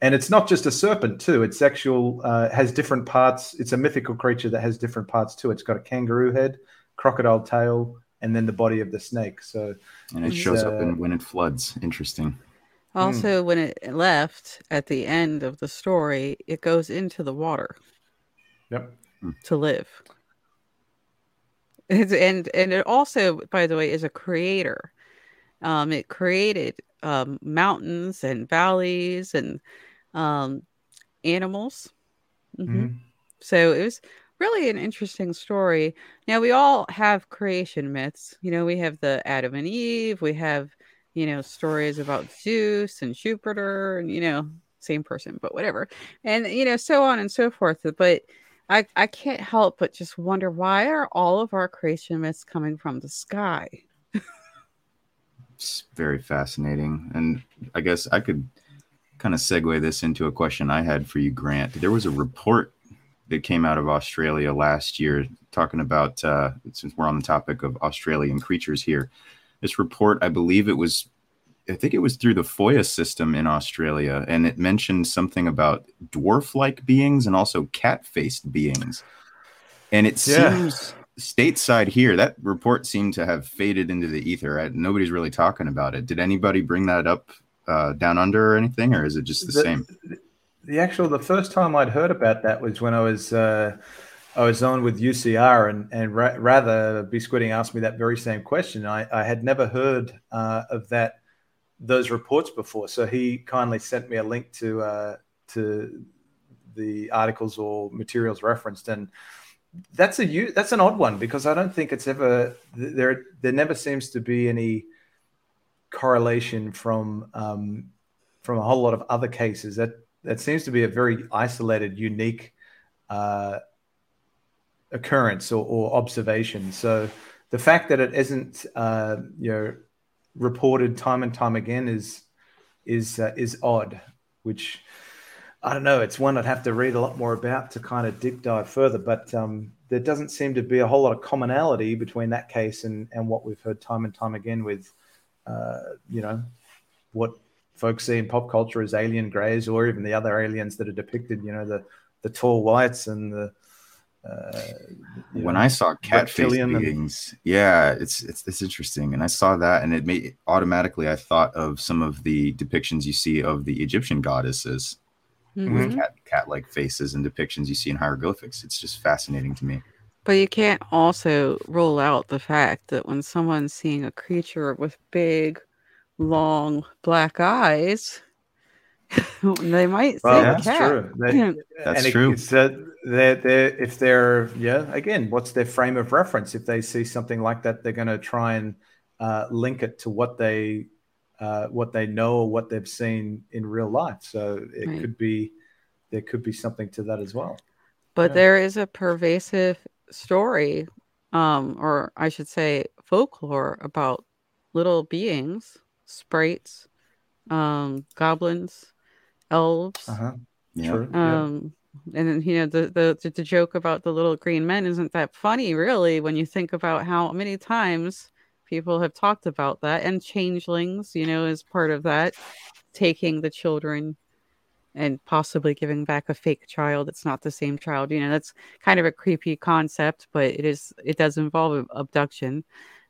and it's not just a serpent too. It's actual uh, has different parts. It's a mythical creature that has different parts too. It's got a kangaroo head, crocodile tail, and then the body of the snake. So and it it's, shows up uh, in when it floods. Interesting. Also, when it left at the end of the story, it goes into the water Yep. to live. It's, and and it also, by the way, is a creator. Um, it created um, mountains and valleys and um, animals. Mhm. Mhm. So it was really an interesting story. Now we all have creation myths. You know, we have the Adam and Eve. We have, you know, stories about Zeus and Jupiter, and you know, same person, but whatever, and you know, so on and so forth. But I I can't help but just wonder why are all of our creation myths coming from the sky? It's very fascinating. And I guess I could kind of segue this into a question I had for you, Grant. There was a report that came out of Australia last year talking about, uh, since we're on the topic of Australian creatures here, this report, I believe it was, I think it was through the FOIA system in Australia, and it mentioned something about dwarf like beings and also cat faced beings. And it Yeah. seems stateside here, that report seemed to have faded into the ether. I, nobody's really talking about it. Did anybody bring that up uh, down under or anything, or is it just the, The- same? The actual the first time I'd heard about that was when I was uh, I was on with UCR and and ra- rather B Squidding asked me that very same question. I, I had never heard uh, of that those reports before, so he kindly sent me a link to uh, to the articles or materials referenced, and that's a that's an odd one because I don't think it's ever there. There never seems to be any correlation from um, from a whole lot of other cases. That that seems to be a very isolated, unique uh, occurrence or, or observation. So the fact that it isn't, uh, you know, reported time and time again is is uh, is odd. Which I don't know. It's one I'd have to read a lot more about to kind of deep dive further. But um, there doesn't seem to be a whole lot of commonality between that case and and what we've heard time and time again with, uh, you know, what folks see in pop culture as alien greys or even the other aliens that are depicted you know the the tall whites and the uh, when know, I saw cat faced reptilian and- beings, yeah, it's, it's it's interesting, and I saw that, and it made automatically I thought of some of the depictions you see of the Egyptian goddesses Mhm. with cat cat like faces and depictions you see in hieroglyphics. It's just fascinating to me. But you can't also rule out the fact that when someone's seeing a creature with big, long black eyes, (laughs) they might say well, a that's cat. true. They- (laughs) That's and it- true. It's that they're, they're, if they're, yeah, again, what's their frame of reference? If they see something like that, they're going to try and uh, link it to what they uh, what they know or what they've seen in real life. So it Right. could be there could be something to that as well. But Yeah. there is a pervasive story, um, or I should say folklore about little beings, sprites, um, goblins, elves. Uh-huh. Yeah. True. yeah. Um, and then you know the, the the joke about the little green men isn't that funny, really, when you think about how many times people have talked about that, and changelings, you know, is part of that, taking the children and possibly giving back a fake child. It's not the same child, you know. That's kind of a creepy concept, but it is it does involve abduction.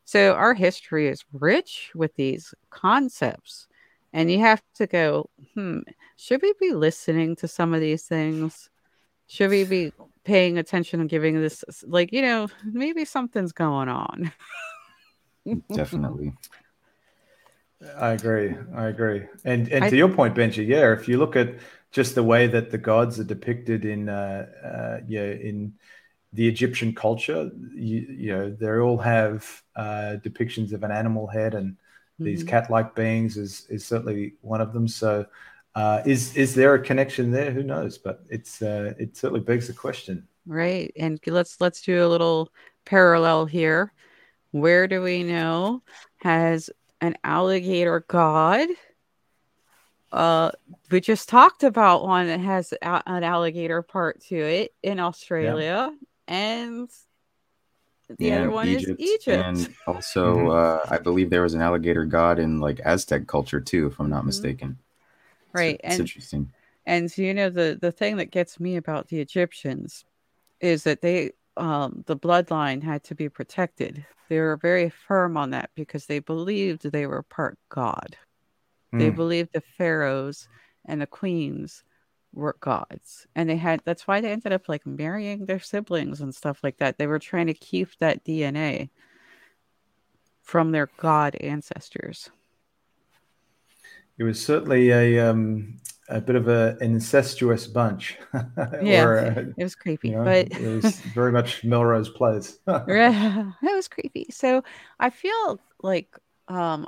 So our history is rich with these concepts, and you have to go, hmm, should we be listening to some of these things? Should we be paying attention and giving this, like, you know, maybe something's going on? (laughs) Definitely. I agree. I agree. And and I- to your point, Benji, yeah, if you look at just the way that the gods are depicted in uh, uh, yeah in the Egyptian culture, you, you know, they all have uh, depictions of an animal head, and these Mhm. cat-like beings is is certainly one of them. So, uh, is is there a connection there? Who knows? But it's uh, it certainly begs the question. Right. And let's let's do a little parallel here. Where do we know has an alligator god? Uh, we just talked about one that has a- an alligator part to it in Australia, and the Yeah, other one is Egypt. And also, (laughs) Mhm. uh, I believe there was an alligator god in like Aztec culture too, if I'm not Mhm. mistaken. It's- Right, It's, and- interesting. And so, you know, the the thing that gets me about the Egyptians is that they um, the bloodline had to be protected. They were very firm on that because they believed they were part God. Mm. They hmm. believed the pharaohs and the queens were gods, and they had. That's why they ended up like marrying their siblings and stuff like that. They were trying to keep that DNA from their god ancestors. It was certainly a um, a bit of a, an incestuous bunch. (laughs) yeah, or, uh, it was creepy, you know, but it was very much Melrose Place. (laughs) (laughs) yeah, it was creepy. So I feel like um,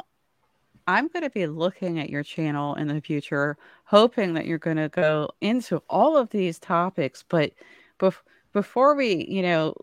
I'm going to be looking at your channel in the future, hoping that you're going to go into all of these topics. But bef- before we, you know,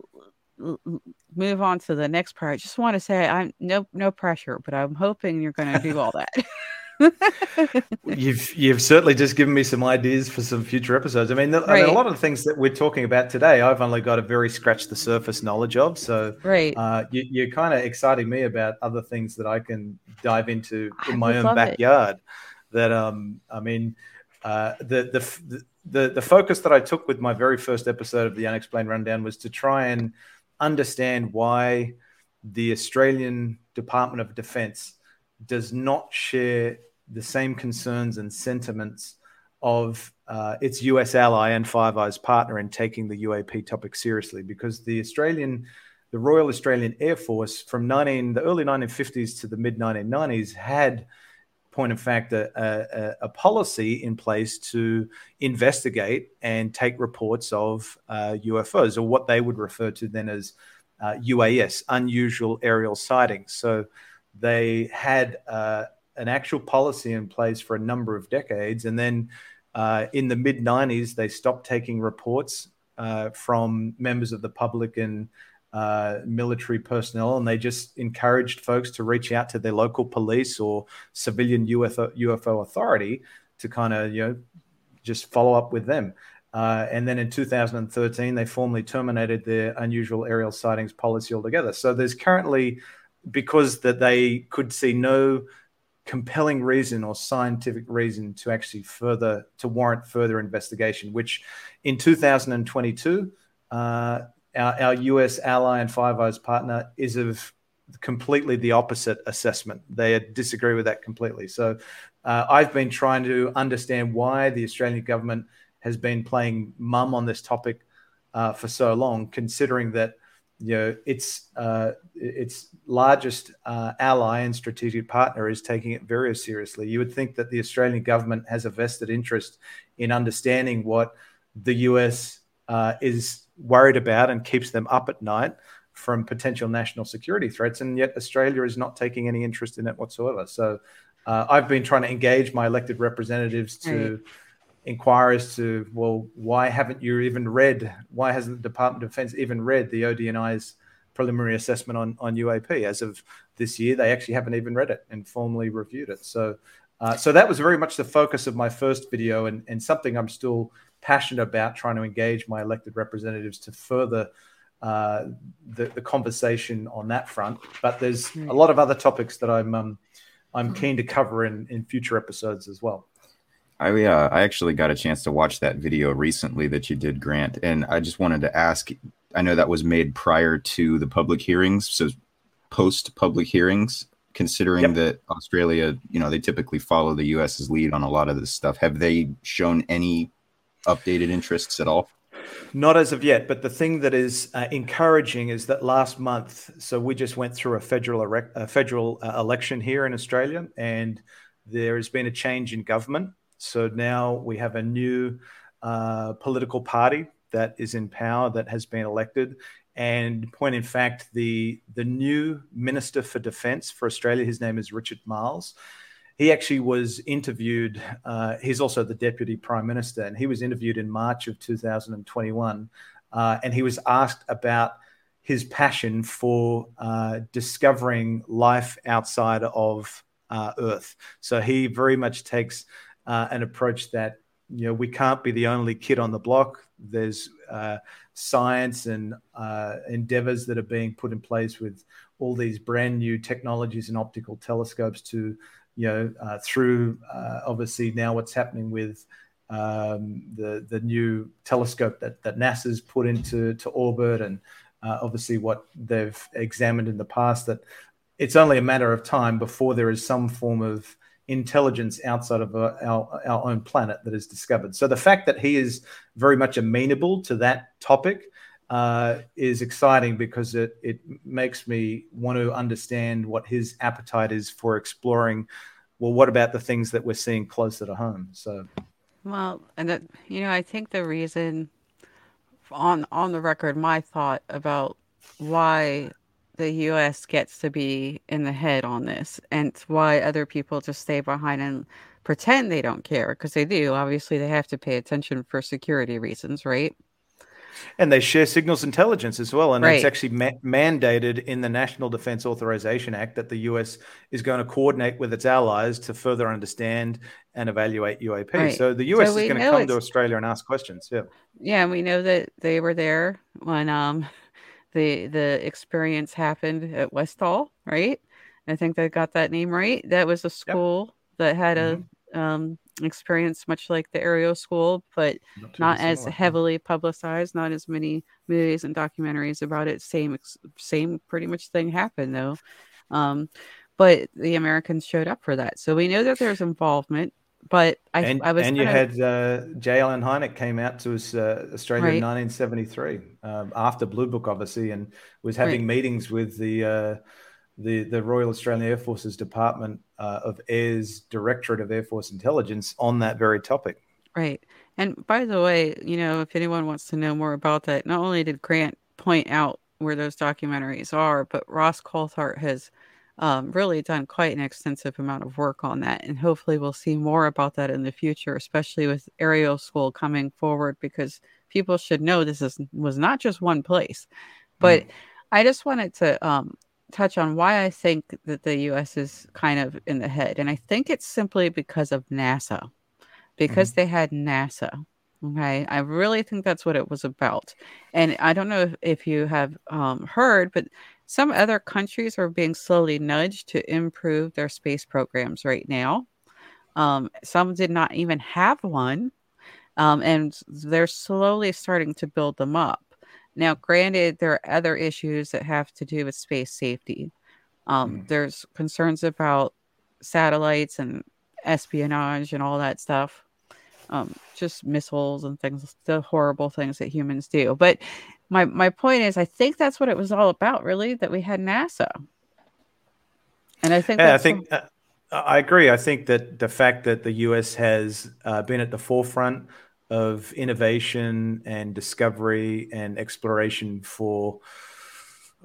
move on to the next part, I just want to say I'm no no pressure, but I'm hoping you're going to do all that. (laughs) (laughs) (laughs) you've you've certainly just given me some ideas for some future episodes. I mean, the, right. I mean, a lot of the things that we're talking about today, I've only got a very scratch the surface knowledge of. So, right, uh, you, are kind of exciting me about other things that I can dive into in my own backyard. It. That um, I mean, uh, the, the the the focus that I took with my very first episode of the Unexplained Rundown was to try and understand why the Australian Department of Defence does not share the same concerns and sentiments of uh, its US ally and Five Eyes partner in taking the UAP topic seriously because the Australian, the Royal Australian Air Force from 19, the early 1950s to the mid 1990s had point of fact a, a, a, policy in place to investigate and take reports of uh, UFOs or what they would refer to then as uh, UAS, unusual aerial sightings. So they had uh, an actual policy in place for a number of decades. And then uh, in the mid 90s, they stopped taking reports uh, from members of the public and uh, military personnel, and they just encouraged folks to reach out to their local police or civilian UFO, UFO authority to kind of, you know, just follow up with them. Uh, and then in 2013, they formally terminated their unusual aerial sightings policy altogether. So there's currently, because that they could see no compelling reason or scientific reason to actually further to warrant further investigation. Which in 2022, uh, our, our US ally and Five Eyes partner is of completely the opposite assessment. They disagree with that completely. So uh, I've been trying to understand why the Australian government has been playing mum on this topic uh, for so long, considering that you know its uh, its largest uh, ally and strategic partner is taking it very seriously. You would think that the Australian government has a vested interest in understanding what the US uh, is worried about and keeps them up at night from potential national security threats, and yet Australia is not taking any interest in it whatsoever. So. Uh, I've been trying to engage my elected representatives to right inquire as to well why haven't you even read why hasn't the department of defense even read the odni's preliminary assessment on, on uap as of this year they actually haven't even read it and formally reviewed it. So uh, so that was very much the focus of my first video and, and something i'm still passionate about trying to engage my elected representatives to further uh, the, the conversation on that front. But there's hmm. a lot of other topics that i'm um, i'm keen to cover in, in future episodes as well I uh, I actually got a chance to watch that video recently that you did, Grant, and I just wanted to ask. I know that was made prior to the public hearings, so post public hearings. Considering yep. that Australia, you know, they typically follow the U.S.'s lead on a lot of this stuff. Have they shown any updated interests at all? Not as of yet, but the thing that is uh, encouraging is that last month, so we just went through a federal erect, a federal uh, election here in Australia, and there has been a change in government. So now we have a new uh, political party that is in power that has been elected. And point in fact, the the new Minister for Defence for Australia, his name is Richard Marles. He actually was interviewed. Uh, he's also the Deputy Prime Minister, and he was interviewed in March of 2021. Uh, and he was asked about his passion for uh, discovering life outside of uh, Earth. So he very much takes uh, an approach that you know we can't be the only kid on the block. There's uh, science and uh, endeavors that are being put in place with all these brand new technologies and optical telescopes to you know uh, through uh, obviously now what's happening with um, the the new telescope that that NASA's put into to orbit, and uh, obviously what they've examined in the past. That it's only a matter of time before there is some form of intelligence outside of uh, our, our own planet that is discovered. So the fact that he is very much amenable to that topic uh, is exciting because it it makes me want to understand what his appetite is for exploring. Well, what about the things that we're seeing closer to home? So Well, and that, you know, I think the reason on on the record, my thought about why the US gets to be in the head on this and why other people just stay behind and pretend they don't care because they do. Obviously, they have to pay attention for security reasons, right? And they share signals intelligence as well. And Right. it's actually ma- mandated in the National Defense Authorization Act that the US is going to coordinate with its allies to further understand and evaluate UAP. Right. So the US So is going to come to Australia and ask questions. Yeah. Yeah, we know that they were there when um the the experience happened at Westall, right? I think they got that name right. That was a school that had a um experience much like the Ariel school, but Not, not as dissimilar. heavily publicized, not as many movies and documentaries about it. Same same pretty much thing happened though. Um but the Americans showed up for that. So we know that there's involvement, but I and, I was and you had uh, J. Allen Hynek came out to us, uh, Australia in 1973 um, after Blue Book, obviously, and was having Right. meetings with the uh, the the Royal Australian Air Force's Department uh, of Air's Directorate of Air Force Intelligence on that very topic. Right. And by the way, you know, if anyone wants to know more about that, not only did Grant point out where those documentaries are, but Ross Coulthart has um, really done quite an extensive amount of work on that. And hopefully we'll see more about that in the future, especially with Ariel School coming forward, because people should know this is was not just one place. But I just wanted to um, touch on why I think that the U.S. is kind of in the head. And I think it's simply because of NASA because they had NASA. Okay, I really think that's what it was about. And I don't know if, if you have um, heard, but some other countries are being slowly nudged to improve their space programs right now. Um, some did not even have one, um, and they're slowly starting to build them up. Now, granted, there are other issues that have to do with space safety. Um, Mm. There's concerns about satellites and espionage and all that stuff um, just missiles and things, the horrible things that humans do. But my my point is, I think that's what it was all about, really, that we had NASA. And I think Yeah, I think uh, I agree. I think that the fact that the US has uh, been at the forefront of innovation and discovery and exploration for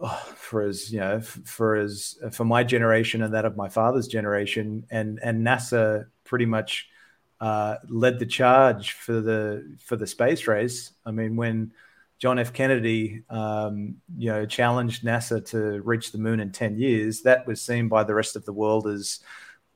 oh, for as you know for as for my generation and that of my father's generation and and NASA pretty much uh, led the charge for the for the space race. I mean, when John F. Kennedy, um, you know, challenged NASA to reach the moon in ten years, that was seen by the rest of the world as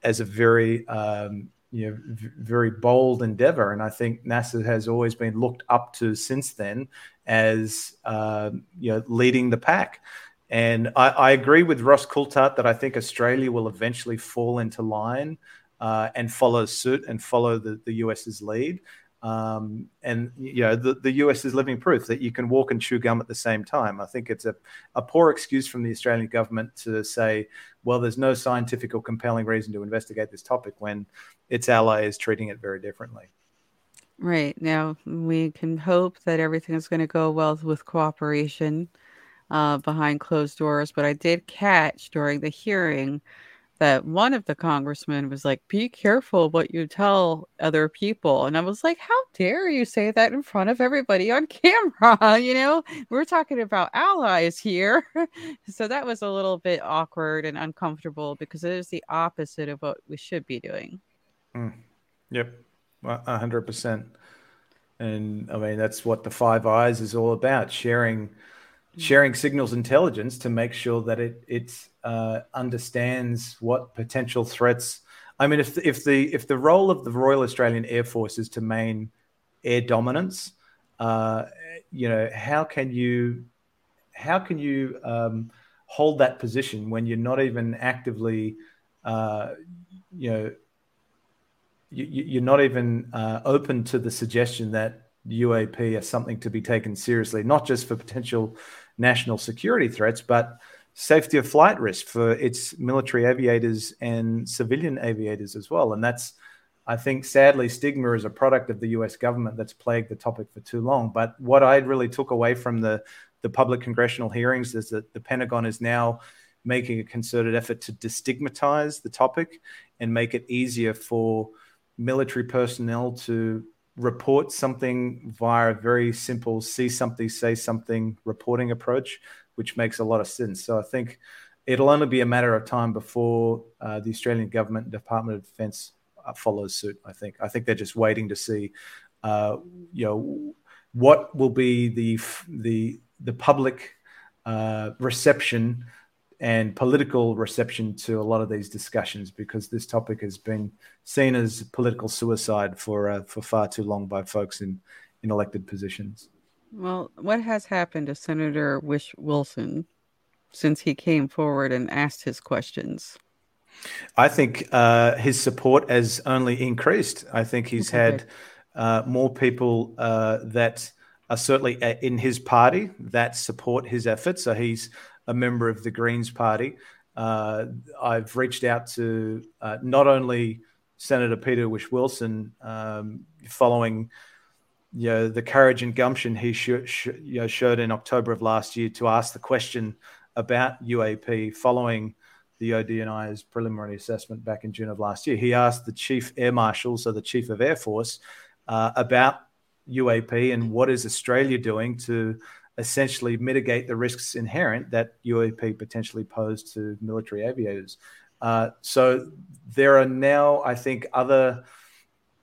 as a very um, you know v- very bold endeavor, and I think NASA has always been looked up to since then as uh, you know leading the pack. And I, I agree with Ross Coulthart that I think Australia will eventually fall into line uh, and follow suit and follow the, the US's lead. Um, and you know the, the US is living proof that you can walk and chew gum at the same time. I think it's a, a poor excuse from the Australian government to say, well, there's no scientific or compelling reason to investigate this topic when its ally is treating it very differently. right. Now, we can hope that everything is going to go well with cooperation uh, behind closed doors. But I did catch during the hearing that one of the congressmen was like, be careful what you tell other people. And I was like, how dare you say that in front of everybody on (laughs) camera? (laughs) You know, we're talking about allies here. (laughs) so that was a little bit awkward and uncomfortable because it is the opposite of what we should be doing. Mm. Yep, hundred percent. And I mean, that's what the Five Eyes is all about: sharing, mm. sharing signals intelligence to make sure that it it uh, understands what potential threats. I mean, if if the if the role of the Royal Australian Air Force is to main air dominance, uh, you know, how can you how can you um, hold that position when you're not even actively, uh, you know, you, are not even uh, open to the suggestion that UAP are something to be taken seriously, not just for potential national security threats, but safety of flight risk for its military aviators and civilian aviators as well. And that's, I think, sadly, stigma is a product of the US government that's plagued the topic for too long. But what I really took away from the, the public congressional hearings is that the Pentagon is now making a concerted effort to destigmatize the topic and make it easier for military personnel to report something via a very simple see something, say something reporting approach, which makes a lot of sense. So I think it'll only be a matter of time before uh, the Australian government and Department of Defence uh, follows suit. I think. I think they're just waiting to see, uh, you know, what will be the the the public uh, reception and political reception to a lot of these discussions because this topic has been seen as political suicide for uh, for far too long by folks in in elected positions. Well, what has happened to Senator Whish-Wilson since he came forward and asked his questions? I think uh, his support has only increased. I think he's had uh, more people uh, that are certainly uh, in his party that support his efforts. So he's a member of the Greens Party. Uh, I've reached out to uh, not only Senator Peter Whish-Wilson um, following you know, the courage and gumption he sh- sh- you know, showed in October of last year to ask the question about UAP following the ODNI's preliminary assessment back in June of last year. He asked the Chief Air Marshal, so the Chief of Air Force, uh, about UAP and what is Australia doing to essentially mitigate the risks inherent that UAP potentially posed to military aviators. Uh, so there are now, I think, other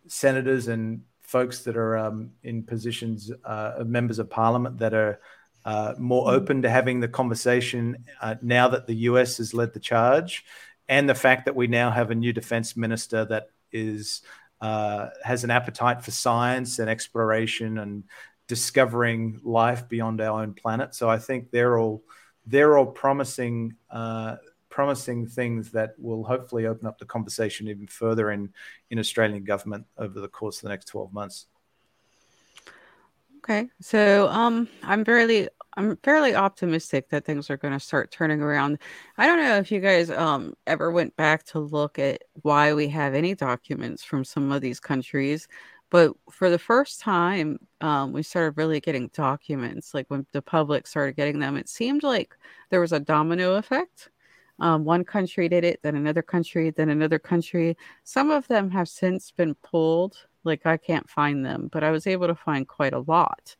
senators and folks that are um, in positions uh, of members of parliament that are uh, more open to having the conversation uh, now that the US has led the charge, and the fact that we now have a new defense minister that is uh, has an appetite for science and exploration and discovering life beyond our own planet. So I think they're all they're all promising uh, promising things that will hopefully open up the conversation even further in in Australian government over the course of the next twelve months. Okay, so um, I'm fairly I'm fairly optimistic that things are going to start turning around. I don't know if you guys um ever went back to look at why we have any documents from some of these countries but for the first time, um, we started really getting documents. Like when the public started getting them, it seemed like there was a domino effect. Um, one country did it, then another country, then another country. Some of them have since been pulled. Like I can't find them, but I was able to find quite a lot.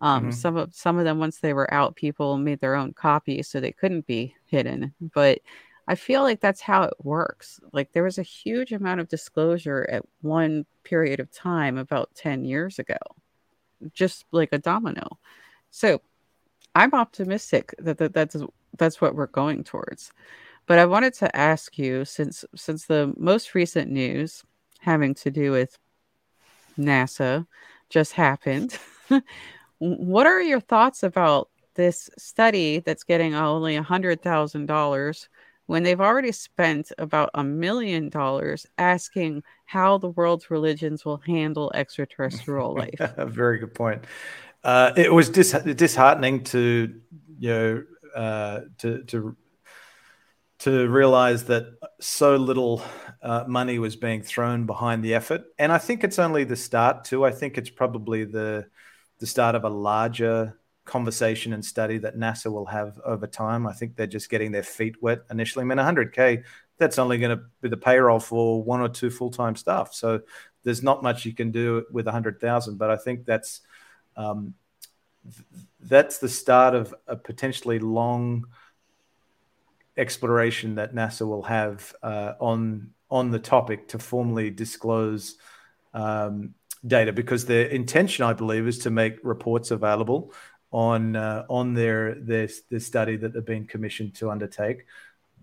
Um, mm-hmm. Some of some of them, once they were out, people made their own copies so they couldn't be hidden. But I feel like that's how it works. Like there was a huge amount of disclosure at one period of time about 10 years ago, just like a domino. So I'm optimistic that, that that's that's what we're going towards. But I wanted to ask you since since the most recent news having to do with NASA just happened, (laughs) what are your thoughts about this study that's getting only a hundred thousand dollars when they've already spent about a million dollars asking how the world's religions will handle extraterrestrial life. (laughs) Very good point. Uh, it was dis- disheartening to you know uh, to to to realize that so little uh, money was being thrown behind the effort, and I think it's only the start too. I think it's probably the the start of a larger conversation and study that NASA will have over time. I think they're just getting their feet wet initially. I mean, 100K, that's only going to be the payroll for one or two full time staff. So there's not much you can do with 100,000. But I think that's um, that's the start of a potentially long exploration that NASA will have uh, on on the topic to formally disclose um, data because their intention, I believe, is to make reports available on uh, on their their their study that they've been commissioned to undertake.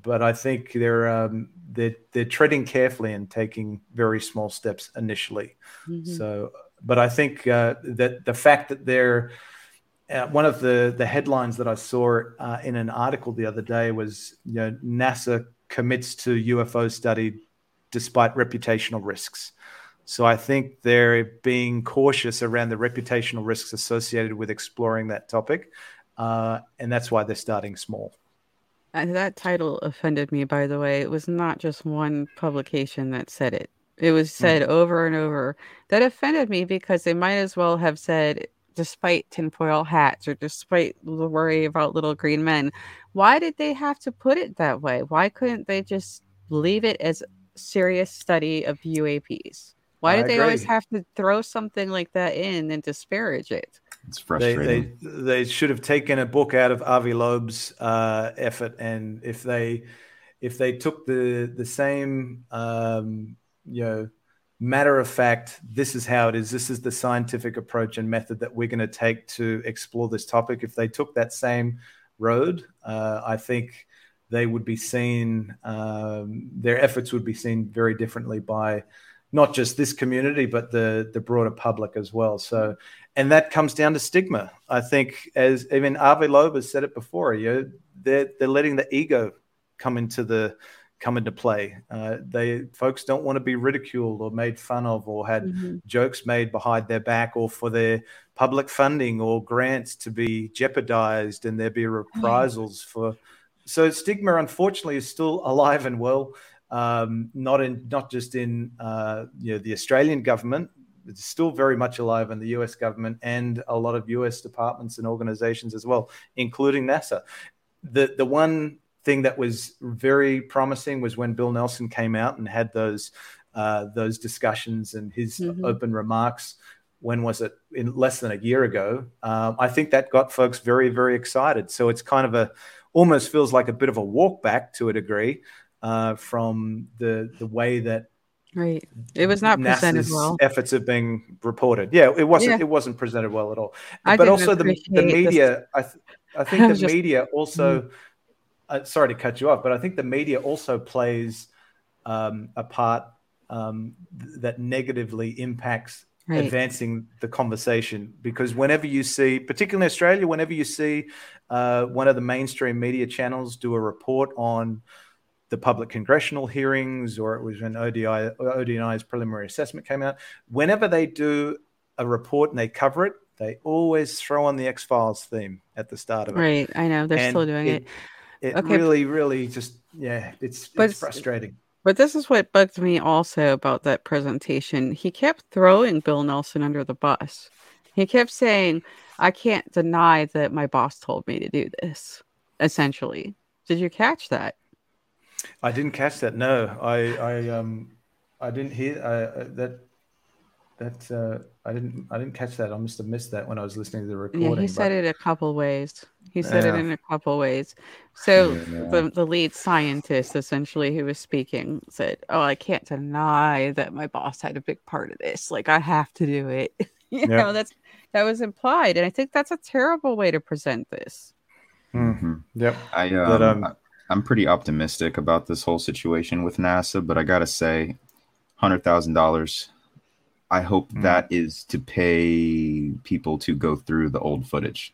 But I think they're um, they're they're treading carefully and taking very small steps initially. Mm-hmm. So, but I think uh, that the fact that they're uh, one of the the headlines that I saw uh, in an article the other day was you know NASA commits to UFO study despite reputational risks. So I think they're being cautious around the reputational risks associated with exploring that topic, uh, and that's why they're starting small. And that title offended me, by the way. It was not just one publication that said it. It was hmm. said mm. over and over. That offended me because they might as well have said, despite tinfoil hats or despite the worry about little green men. Why did they have to put it that way? Why couldn't they just leave it as serious study of UAPs? Why did they always have to throw something like that in and disparage it? It's frustrating. They, they, they should have taken a book out of Avi Loeb's uh, effort, and if they if they took the the same um, you know matter of fact, this is how it is. This is the scientific approach and method that we're going to take to explore this topic. If they took that same road, uh, I think they would be seen. Um, their efforts would be seen very differently by not just this community, but the the broader public as well. So, and that comes down to stigma. I think, as even Avi Loeb has said it before, you know, they're they're letting the ego come into the come into play. Uh, they folks don't want to be ridiculed or made fun of or had mm-hmm. jokes made behind their back or for their public funding or grants to be jeopardized and there be reprisals mm-hmm. (laughs) for. So stigma, unfortunately, is still alive and well um, not in not just in uh, you know the Australian government. It's still very much alive in the U.S. government and a lot of U.S. departments and organizations as well, including NASA. The the one thing that was very promising was when Bill Nelson came out and had those uh, those discussions and his mm-hmm. open remarks. When was it? In less than a year ago. Um, I think that got folks very very excited. So it's kind of a almost feels like a bit of a walk back to a degree uh, from the the way that right it was not NASA's presented well efforts have been reported yeah it wasn't yeah. it wasn't presented well at all I but also the, the media I, th- I think (laughs) the just, media also mm. Uh, sorry to cut you off but i think the media also plays um, a part um, th- that negatively impacts Right. advancing the conversation because whenever you see, particularly in Australia, whenever you see uh, one of the mainstream media channels do a report on the public congressional hearings or it was when ODI, ODNI's preliminary assessment came out. Whenever they do a report and they cover it, they always throw on the X Files theme at the start of it. Right. I know. They're and still doing it. It, it okay. really, really just, yeah, it's, but it's frustrating. But this is what bugged me also about that presentation. He kept throwing Bill Nelson under the bus. He kept saying, I can't deny that my boss told me to do this, essentially. Did you catch that? I didn't catch that. No, I, I, um, I didn't hear uh, that. That uh, I didn't. I didn't catch that. I must have missed that when I was listening to the recording. Yeah, he said it a couple ways. He said yeah. it in a couple ways. So yeah. the the lead scientist, essentially, who was speaking, said, "Oh, I can't deny that my boss had a big part of this. Like I have to do it. (laughs) you yeah. know, that's that was implied, and I think that's a terrible way to present this." Mm-hmm. Yep. I um, but, um I'm pretty optimistic about this whole situation with NASA, but I gotta say, hundred thousand dollars. I hope mm. that is to pay people to go through the old footage.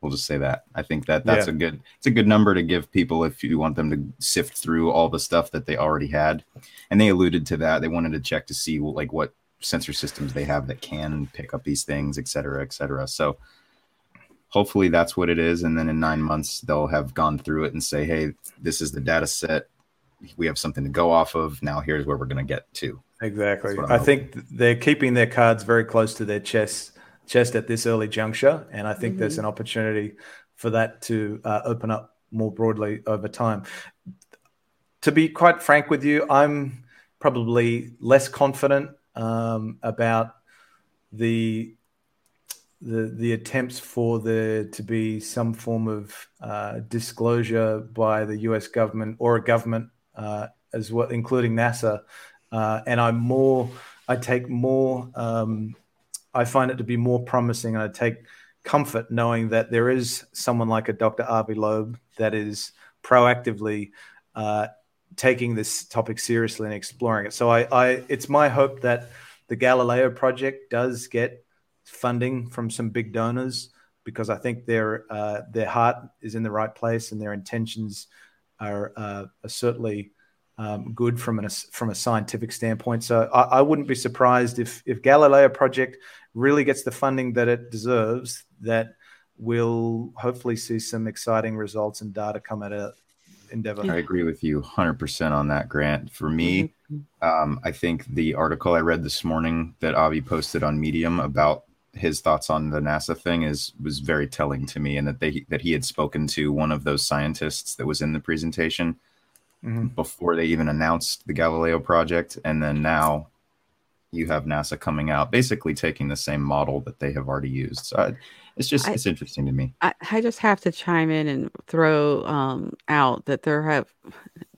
We'll just say that. I think that that's yeah. a good it's a good number to give people if you want them to sift through all the stuff that they already had. And they alluded to that. They wanted to check to see like what sensor systems they have that can pick up these things, et cetera, et cetera. So hopefully that's what it is and then in nine months they'll have gone through it and say hey this is the data set we have something to go off of now here's where we're going to get to exactly i hoping. think they're keeping their cards very close to their chest chest at this early juncture and i think mm-hmm. there's an opportunity for that to uh, open up more broadly over time to be quite frank with you i'm probably less confident um, about the the the attempts for there to be some form of uh, disclosure by the U.S. government or a government uh, as well, including NASA. Uh, and I'm more, I take more, um, I find it to be more promising, and I take comfort knowing that there is someone like a Dr. Avi Loeb that is proactively uh, taking this topic seriously and exploring it. So I, I, it's my hope that the Galileo project does get funding from some big donors because I think their uh, their heart is in the right place and their intentions are, uh, are certainly um, good from a from a scientific standpoint. So I, I, wouldn't be surprised if if Galileo project really gets the funding that it deserves. That we'll hopefully see some exciting results and data come out of Endeavor. I agree with you 100% on that, Grant. For me, mm-hmm. um, I think the article I read this morning that Avi posted on Medium about his thoughts on the NASA thing is was very telling to me, and that they that he had spoken to one of those scientists that was in the presentation mm-hmm. before they even announced the Galileo project, and then now you have NASA coming out basically taking the same model that they have already used. So I, it's just I, it's interesting to me. I, I, just have to chime in and throw um, out that there have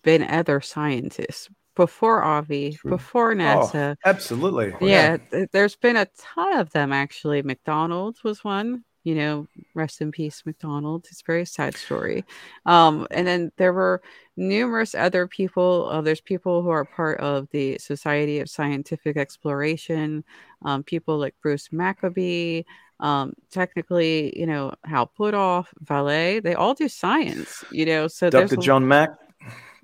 been other scientists before Avi, True. before NASA. Oh, absolutely. Yeah, yeah, there's been a ton of them actually. McDonald's was one you know, rest in peace, McDonald. It's a very sad story. Um, and then there were numerous other people. Uh, there's people who are part of the Society of Scientific Exploration, um, people like Bruce Maccabee, um, technically, you know, Hal Puthoff, Vallée. they all do science, you know. So Dr. John Mack.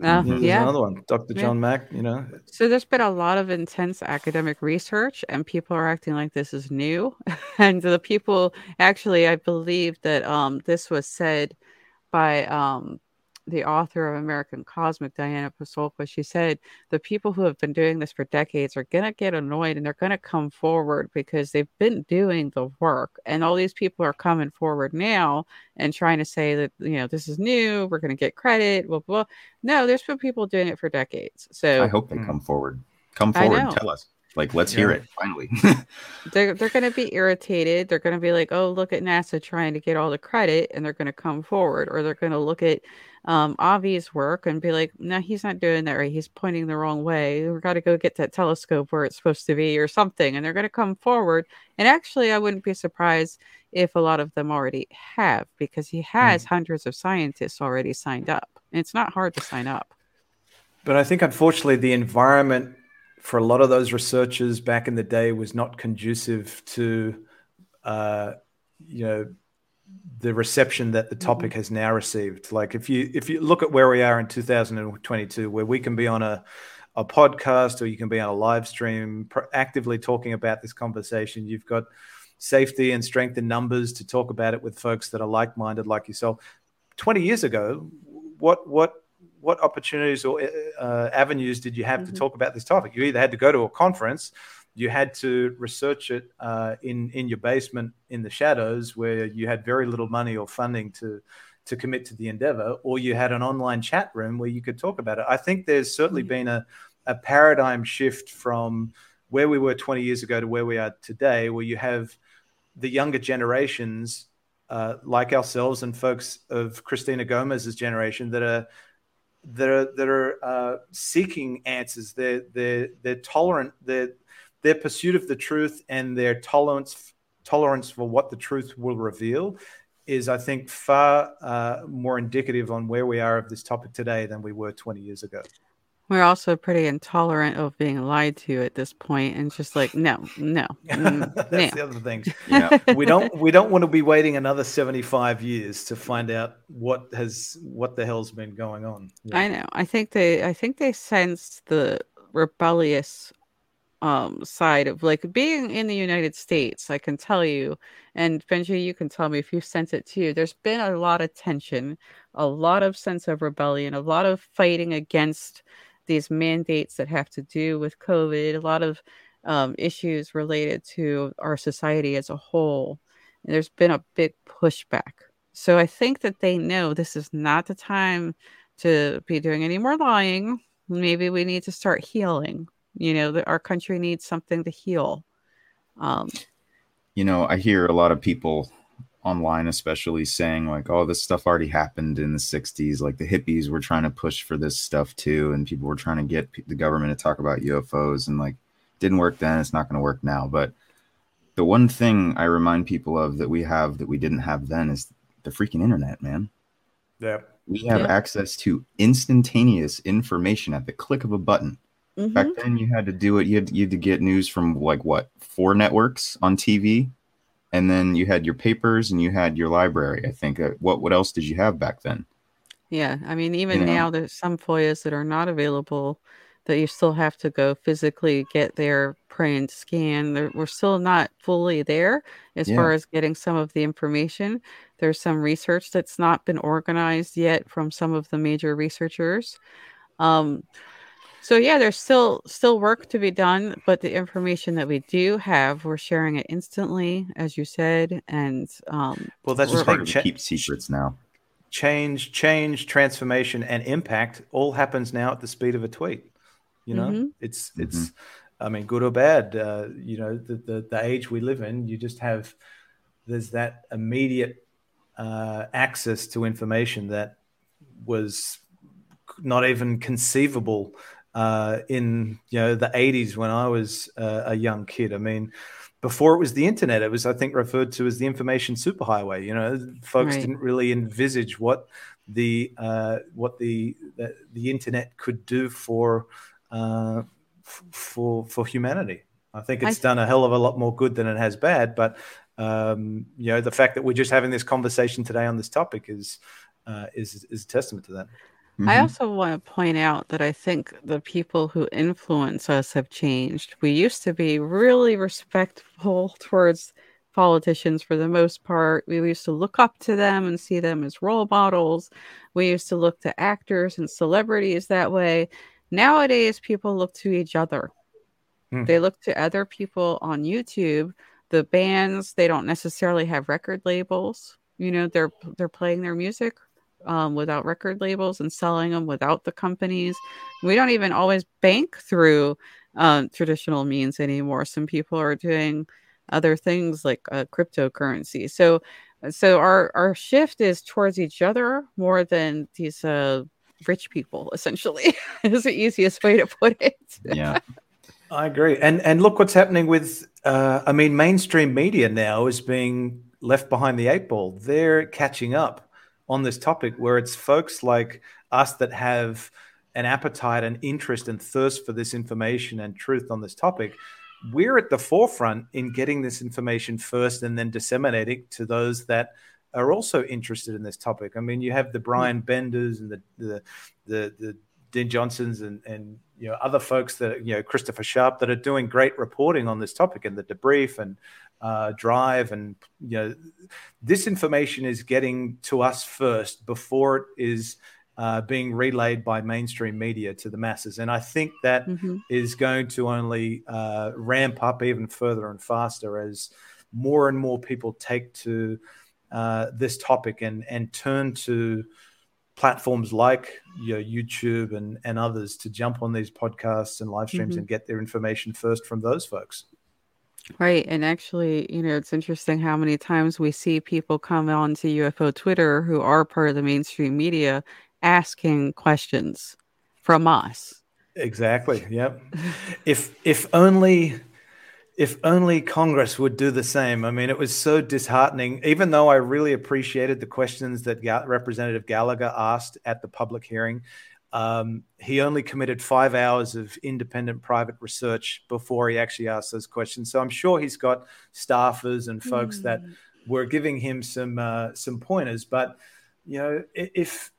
Uh, yeah, another one, Dr. Yeah. John Mack. You know, so there's been a lot of intense academic research, and people are acting like this is new. (laughs) and the people, actually, I believe that um, this was said by um, the author of American Cosmic, Diana Pasulka, she said the people who have been doing this for decades are going to get annoyed and they're going to come forward because they've been doing the work. And all these people are coming forward now and trying to say that, you know, this is new, we're going to get credit, blah, blah. No, there's been people doing it for decades. So I hope they hmm. come forward. Come forward, tell us. Like, let's yeah. hear it finally. (laughs) they're they're going to be irritated. They're going to be like, oh, look at NASA trying to get all the credit, and they're going to come forward, or they're going to look at um, Avi's work and be like, no, he's not doing that right. He's pointing the wrong way. We've got to go get that telescope where it's supposed to be or something. And they're going to come forward. And actually, I wouldn't be surprised if a lot of them already have because he has mm. hundreds of scientists already signed up. And it's not hard to sign up. But I think, unfortunately, the environment for a lot of those researchers back in the day was not conducive to, uh, you know, the reception that the topic mm-hmm. has now received. Like if you if you look at where we are in 2022, where we can be on a a podcast or you can be on a live stream actively talking about this conversation. You've got safety and strength in numbers to talk about it with folks that are like-minded like yourself. 20 years ago, what what what opportunities or uh, avenues did you have mm-hmm. to talk about this topic? You either had to go to a conference you had to research it uh, in in your basement in the shadows where you had very little money or funding to to commit to the endeavor, or you had an online chat room where you could talk about it. I think there's certainly mm-hmm. been a, a paradigm shift from where we were 20 years ago to where we are today, where you have the younger generations uh, like ourselves and folks of Christina Gomez's generation that are that are that are uh, seeking answers. They're they're they're tolerant. They're their pursuit of the truth and their tolerance tolerance for what the truth will reveal is, I think, far uh, more indicative on where we are of this topic today than we were 20 years ago. We're also pretty intolerant of being lied to at this point, and just like no, no, mm, (laughs) that's no. the other thing. Yeah, we don't we don't want to be waiting another seventy five years to find out what has what the hell's been going on. Yeah. I know. I think they I think they sensed the rebellious um side of like being in the United States, I can tell you, and Benji, you can tell me if you sense it too. There's been a lot of tension, a lot of sense of rebellion, a lot of fighting against these mandates that have to do with COVID, a lot of um, issues related to our society as a whole. And there's been a big pushback. So I think that they know this is not the time to be doing any more lying. Maybe we need to start healing you know that our country needs something to heal um, you know i hear a lot of people online especially saying like oh this stuff already happened in the 60s like the hippies were trying to push for this stuff too and people were trying to get the government to talk about ufos and like didn't work then it's not going to work now but the one thing i remind people of that we have that we didn't have then is the freaking internet man yeah we have yeah. access to instantaneous information at the click of a button Mm-hmm. Back then, you had to do it. You had, you had to get news from like what four networks on TV, and then you had your papers and you had your library. I think. Uh, what what else did you have back then? Yeah, I mean, even You know? now there's some FOIAs that are not available that you still have to go physically get there, print, scan. There- We're still not fully there as Yeah. far as getting some of the information. There's some research that's not been organized yet from some of the major researchers. Um, so yeah, there's still still work to be done, but the information that we do have, we're sharing it instantly, as you said, and um, Well, that's We're- the It's harder thing. to keep secrets now. change, change, transformation, and impact all happens now at the speed of a tweet. You know, Mhm. it's it's, I mean, good or bad. Uh, you know, the, the the age we live in, you just have there's that immediate uh, access to information that was not even conceivable uh, in you know the 80s when I was uh, a young kid. I mean, before it was the internet, it was I think referred to as the information superhighway. You know, folks Right. didn't really envisage what the uh, what the, the the internet could do for uh, f- for for humanity. I think I it's th- done a hell of a lot more good than it has bad. But um, you know, the fact that we're just having this conversation today on this topic is uh, is is a testament to that. I Mhm. also want to point out that I think the people who influence us have changed. We used to be really respectful (laughs) towards politicians for the most part. We used to look up to them and see them as role models. We used to look to actors and celebrities that way. Nowadays, people look to each other. Hmm. They look to other people on YouTube. The bands, they don't necessarily have record labels. You know, they're they're playing their music um, without record labels and selling them without the companies. We don't even always bank through um, traditional means anymore. Some people are doing other things like uh, cryptocurrency. So, so our our shift is towards each other more than these uh, rich people. Essentially, (laughs) is the easiest way to put it. yeah. I agree, and and look what's happening with. Uh, I mean, mainstream media now is being left behind the eight ball. They're catching up on this topic, where it's folks like us that have an appetite and interest and thirst for this information and truth on this topic. We're at the forefront in getting this information first, and then disseminating to those that are also interested in this topic. I mean, you have the Bryan Benders and the the the, the Dean Johnsons and and you know other folks that you know Christopher Sharp that are doing great reporting on this topic and the debrief and uh, drive and you know this information is getting to us first before it is uh, being relayed by mainstream media to the masses and I think that Mhm. is going to only uh, ramp up even further and faster as more and more people take to uh, this topic and and turn to platforms like you know, YouTube and, and others to jump on these podcasts and live streams Mhm. and get their information first from those folks. Right. And actually, you know, it's interesting how many times we see people come on to UFO Twitter who are part of the mainstream media asking questions from us. Exactly. Yep. (laughs) if if only if only Congress would do the same. I mean, it was so disheartening. Even though I really appreciated the questions that Ga- Representative Gallagher asked at the public hearing, um, he only committed five hours of independent private research before he actually asked those questions. So I'm sure he's got staffers and folks that were giving him some uh, some pointers. But you know, if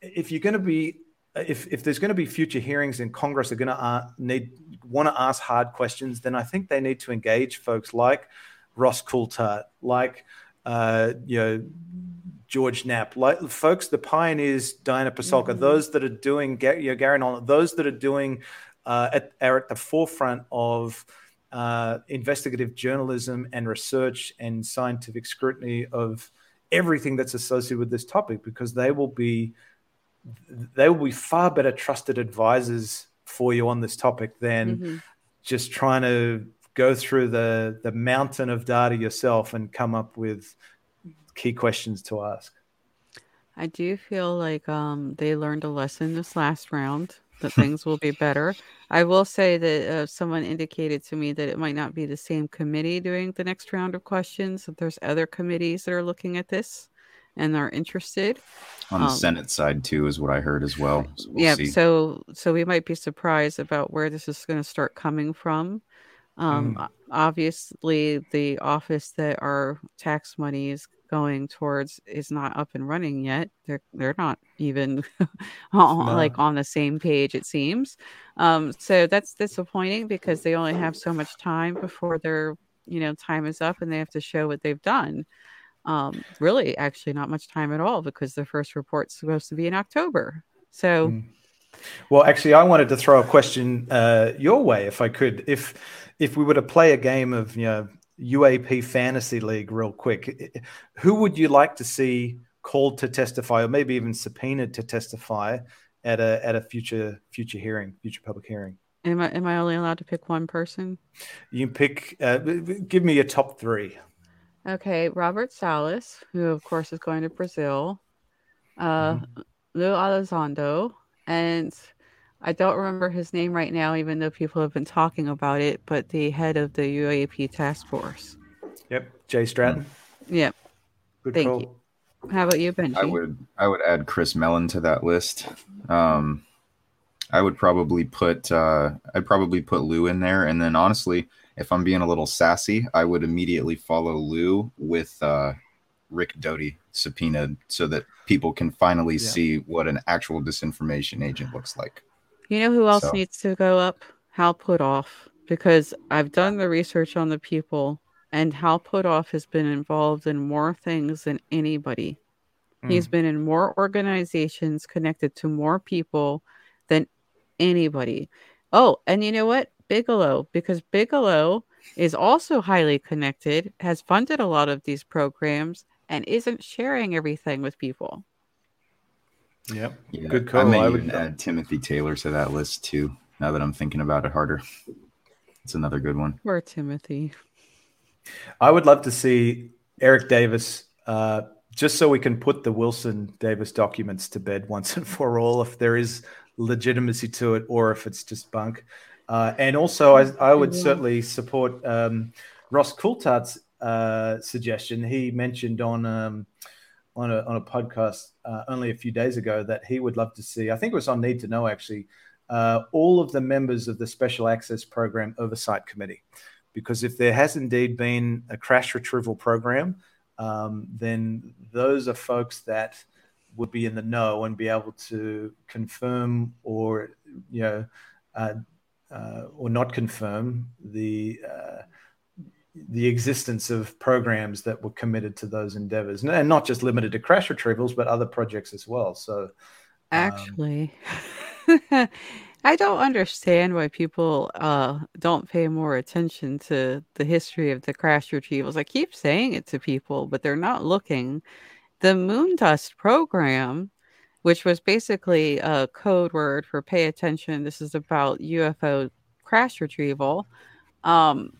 if you're going to be if, if there's going to be future hearings and Congress are going to uh, need want to ask hard questions, then I think they need to engage folks like Ross Coulthart, like uh, you know George Knapp, like folks, the pioneers, Diana Pasulka, Mhm. those that are doing, you know, Garry Nolan, those that are doing uh, at, are at the forefront of uh, investigative journalism and research and scientific scrutiny of everything that's associated with this topic, because they will be they will be far better trusted advisors for you on this topic than Mhm. just trying to go through the the mountain of data yourself and come up with key questions to ask. I do feel like um, they learned a lesson this last round that things will be (laughs) better. I will say that uh, someone indicated to me that it might not be the same committee doing the next round of questions. That there's other committees that are looking at this and are interested. On the Um, Senate side too is what I heard as well. So we'll yeah, see. so so we might be surprised about where this is going to start coming from. Um, mm. Obviously, the office that our tax money is going towards is not up and running yet. They're they're not even (laughs) no. like on the same page. It seems. Um, so that's disappointing because they only have so much time before their you know time is up and they have to show what they've done. Um, really, actually, not much time at all because the first report's supposed to be in October. So. Mm. Well, actually, I wanted to throw a question uh, your way, if I could. If if we were to play a game of you know UAP Fantasy League real quick, who would you like to see called to testify, or maybe even subpoenaed to testify at a at a future future hearing, future public hearing? Am I am I only allowed to pick one person? You pick. Uh, give me your top three. Okay, Robert Salas, who of course is going to Brazil. Uh, mm-hmm. Lou Elizondo, and I don't remember his name right now, even though people have been talking about it, but the head of the UAP task force. Yep. Jay Stratton. Yep. Good Thank call. you. How about you, Benji? I would I would add Chris Mellon to that list. Um, I would probably put uh, I'd probably put Lou in there, and then honestly, if I'm being a little sassy, I would immediately follow Lou with uh, Rick Doty subpoenaed, so that people can finally yeah. see what an actual disinformation agent looks like. You know who else so. needs to go up? Hal Puthoff, because I've done the research on the people, and Hal Puthoff has been involved in more things than anybody. Mm. He's been in more organizations connected to more people than anybody. Oh, and you know what? Bigelow, because Bigelow is also highly connected, has funded a lot of these programs, and isn't sharing everything with people. Yep. Yeah. Good call. I may I would even add Timothy Taylor to that list too. Now that I'm thinking about it harder, it's another good one. Poor Timothy. I would love to see Eric Davis, uh, just so we can put the Wilson Davis documents to bed once and for all, if there is legitimacy to it or if it's just bunk. Uh, and also, I, I would yeah. certainly support um, Ross Coulthart's uh, suggestion. He mentioned on um, on a, on a podcast uh, only a few days ago that he would love to see. I think it was on Need to Know actually. Uh, all of the members of the Special Access Program Oversight Committee, because if there has indeed been a crash retrieval program, um, then those are folks that would be in the know and be able to confirm or you know uh, uh, or not confirm the uh, the existence of programs that were committed to those endeavors. And not just limited to crash retrievals but other projects as well. So um, actually (laughs) i don't understand why people uh, don't pay more attention to the history of the crash retrievals. I keep saying it to people but they're not looking. The moondust program which was basically a code word for pay attention this is about ufo crash retrieval um,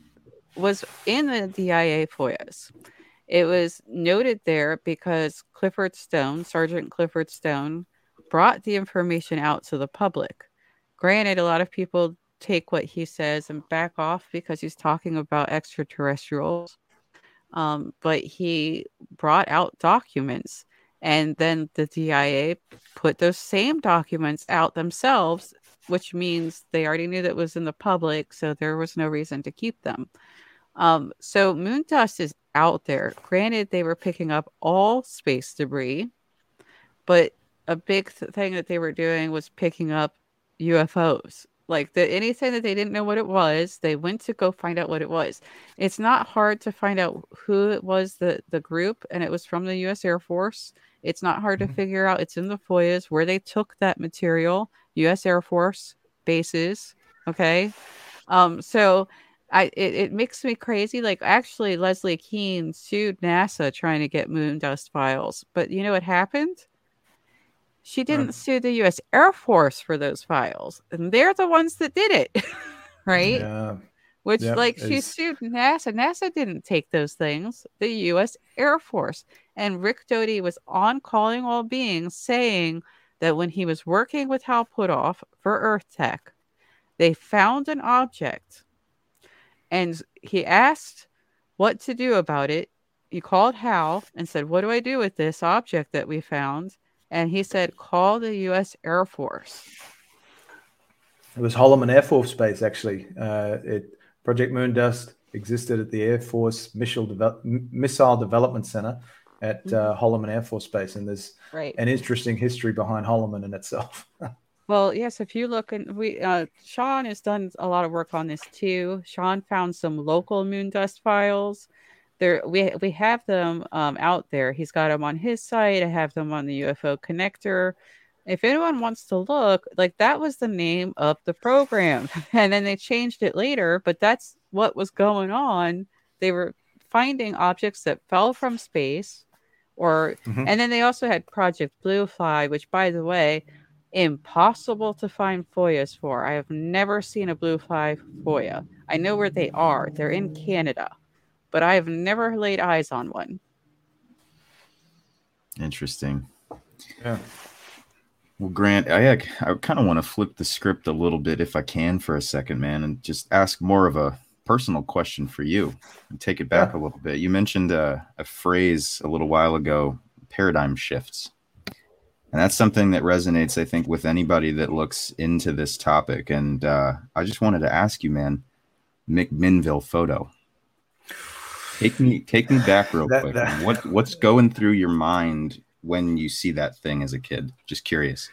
was in the DIA FOIAs. It was noted there because Clifford Stone, Sergeant Clifford Stone, brought the information out to the public. Granted, a lot of people take what he says and back off because he's talking about extraterrestrials. Um, but he brought out documents, and then the DIA put those same documents out themselves, which means they already knew that was in the public, so there was no reason to keep them. Um, so moon dust is out there. Granted, they were picking up all space debris, but a big th- thing that they were doing was picking up UFOs. Like the, anything that they didn't know what it was, they went to go find out what it was. It's not hard to find out who it was the the group, and it was from the U.S. Air Force. It's not hard mm-hmm. to figure out. It's in the FOIAs where they took that material. U.S. Air Force bases. Okay, um, so I it, it makes me crazy. Like actually, Leslie Kean sued NASA trying to get moon dust files, but you know what happened? She didn't right. sue the U.S. Air Force for those files, and they're the ones that did it, (laughs) right? Yeah. Which, yep, like, she sued NASA. NASA didn't take those things. The U.S. Air Force and Rick Doty was on Calling All Beings saying that when he was working with Hal Puthoff for Earth Tech, they found an object and he asked what to do about it. He called Hal and said, What do I do with this object that we found? And he said, Call the U.S. Air Force. It was Holloman Air Force Base, actually. Uh, it Project Moondust existed at the Air Force Missile, Deve- Missile Development Center at Mm-hmm. uh, Holloman Air Force Base, and there's Right. an interesting history behind Holloman in itself. (laughs) Well, yes, if you look and we uh Sean has done a lot of work on this too. Sean found some local moon dust files. There we we have them um out there. He's got them on his site. I have them on the UFO connector. If anyone wants to look, like that was the name of the program. (laughs) And then they changed it later, but that's what was going on. They were finding objects that fell from space or Mhm. and then they also had Project Blue Fly, which by the way, impossible to find FOIAs for. I have never seen a blue fly FOIA. I know where they are. They're in Canada, but I have never laid eyes on one. Interesting. Yeah. Well, Grant, I I kind of want to flip the script a little bit if I can for a second, man, and just ask more of a personal question for you and take it back a little bit. You mentioned uh, a phrase a little while ago, paradigm shifts. And that's something that resonates, I think, with anybody that looks into this topic. And uh, I just wanted to ask you, man, McMinnville photo. Take me, take me back real That- quick. that- What what's going through your mind when you see that thing as a kid? Just curious.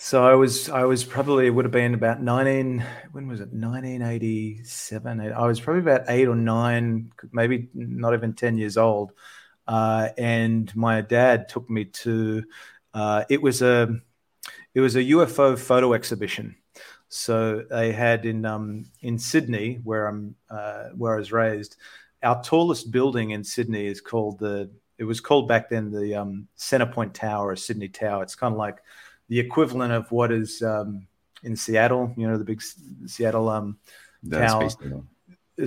So I was I was probably it would have been about 19 when was it 1987 I was probably about 8 or 9 maybe not even 10 years old uh, and my dad took me to uh, it was a it was a UFO photo exhibition so they had in um, in Sydney where I'm uh, where I was raised our tallest building in Sydney is called the it was called back then the um, Centrepoint Tower or Sydney Tower it's kind of like the equivalent of what is um, in Seattle, you know, the big Seattle. Um, Tower.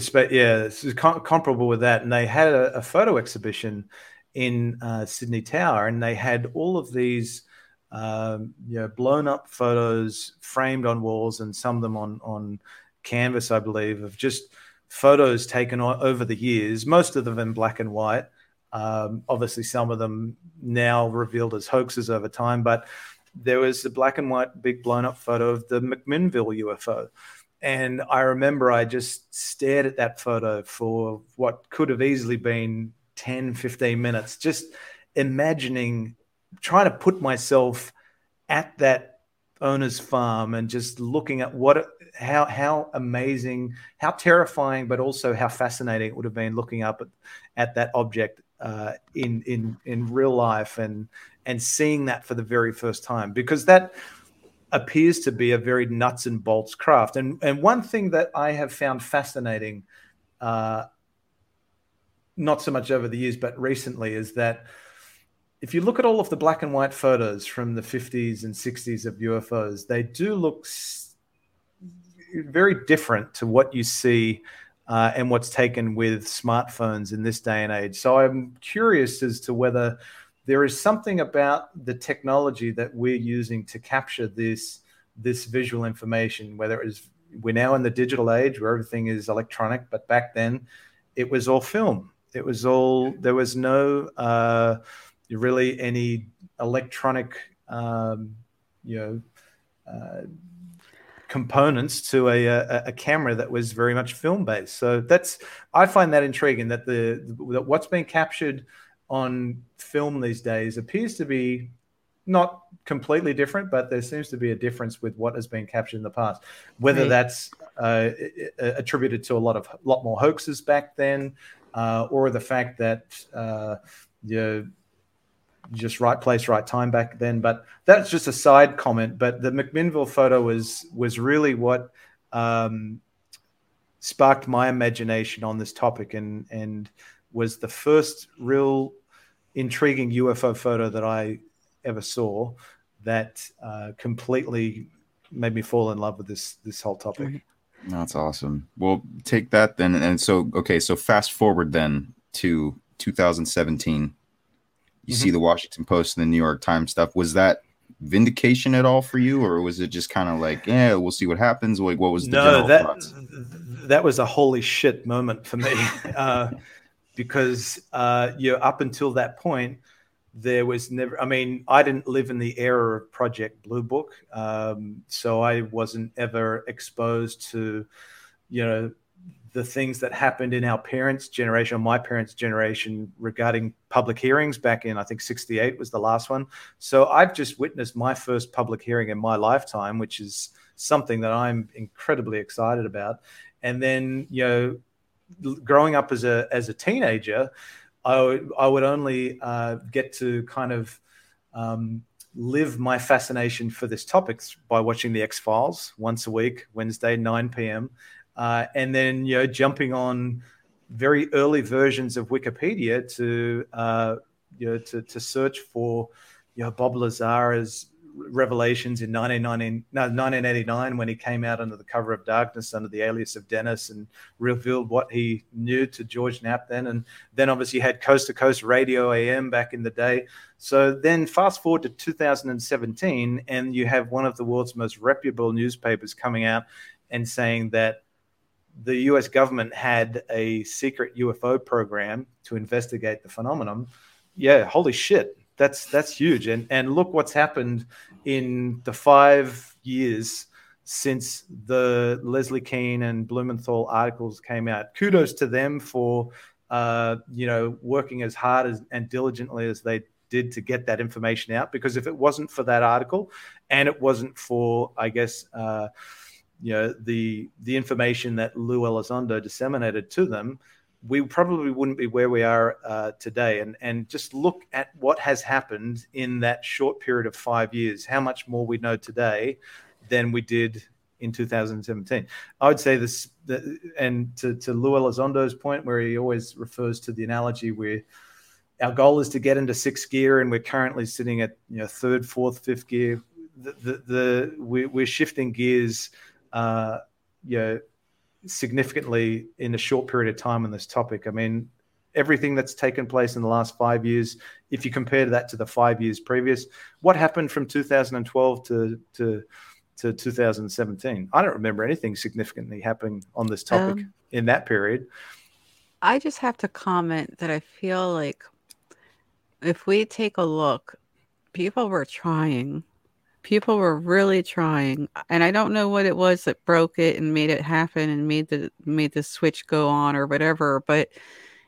but yeah, it's com- comparable with that. And they had a, a photo exhibition in uh, Sydney Tower, and they had all of these, um, you know, blown up photos framed on walls, and some of them on on canvas, I believe, of just photos taken over the years. Most of them in black and white. Um, obviously, some of them now revealed as hoaxes over time, but there was a black and white big blown up photo of the McMinnville UFO. And I remember I just stared at that photo for what could have easily been 10, 15 minutes, just imagining, trying to put myself at that owner's farm and just looking at what, how, how amazing, how terrifying, but also how fascinating it would have been looking up at, at that object uh, in, in, in real life and, and seeing that for the very first time because that appears to be a very nuts and bolts craft. And and one thing that I have found fascinating, uh, not so much over the years, but recently, is that if you look at all of the black and white photos from the 50s and 60s of UFOs, they do look very different to what you see uh, and what's taken with smartphones in this day and age. So I'm curious as to whether there is something about the technology that we're using to capture this this visual information whether it is we're now in the digital age where everything is electronic but back then it was all film it was all there was no uh, really any electronic um, you know uh, components to a, a, a camera that was very much film based so that's i find that intriguing that the that what's being captured on film these days appears to be not completely different, but there seems to be a difference with what has been captured in the past. Whether Right. that's uh, attributed to a lot of lot more hoaxes back then, uh, or the fact that uh, you just right place, right time back then. But that's just a side comment. But the McMinnville photo was was really what um, sparked my imagination on this topic, and and was the first real intriguing UFO photo that I ever saw that uh, completely made me fall in love with this this whole topic. That's awesome. Well, take that then. And so, okay, so fast forward then to 2017. You see the Washington Post and the New York Times stuff. Was that vindication at all for you, or was it just kind of like, yeah, we'll see what happens? Like, what was the no, general that thoughts? that was a holy shit moment for me (laughs) uh, because uh, you know, up until that point, there was never. I mean, I didn't live in the era of Project Blue Book, um, so I wasn't ever exposed to, you know, the things that happened in our parents' generation, or my parents' generation, regarding public hearings back in, I think, 68 was the last one. So I've just witnessed my first public hearing in my lifetime, which is something that I'm incredibly excited about. And then, you know, growing up as a, as a teenager, I would, I would only uh, get to kind of um, live my fascination for this topic by watching the X Files once a week, Wednesday, 9 p.m uh, and then you know jumping on very early versions of Wikipedia to uh, you know to, to search for you know Bob Lazar's revelations in 1990, no, 1989 when he came out under the cover of darkness under the alias of Dennis and revealed what he knew to George Knapp then. And then obviously had Coast to Coast Radio AM back in the day. So then fast forward to 2017 and you have one of the world's most reputable newspapers coming out and saying that the US government had a secret UFO program to investigate the phenomenon, yeah, holy shit, that's that's huge. And and look what's happened in the five years since the Leslie Kean and Blumenthal articles came out. Kudos to them for uh, you know working as hard as, and diligently as they did to get that information out. Because if it wasn't for that article, and it wasn't for, I guess. Uh, you know the the information that Lou Elizondo disseminated to them, we probably wouldn't be where we are uh, today. And and just look at what has happened in that short period of five years. How much more we know today than we did in 2017. I would say this, the, and to, to Lou Elizondo's point, where he always refers to the analogy where our goal is to get into sixth gear, and we're currently sitting at you know third, fourth, fifth gear. The, the, the we, we're shifting gears uh, you know, significantly in a short period of time on this topic. I mean, everything that's taken place in the last five years, if you compare that to the five years previous, what happened from 2012 to to to 2017? I don't remember anything significantly happening on this topic um, in that period. I just have to comment that I feel like if we take a look, people were trying people were really trying and i don't know what it was that broke it and made it happen and made the made the switch go on or whatever but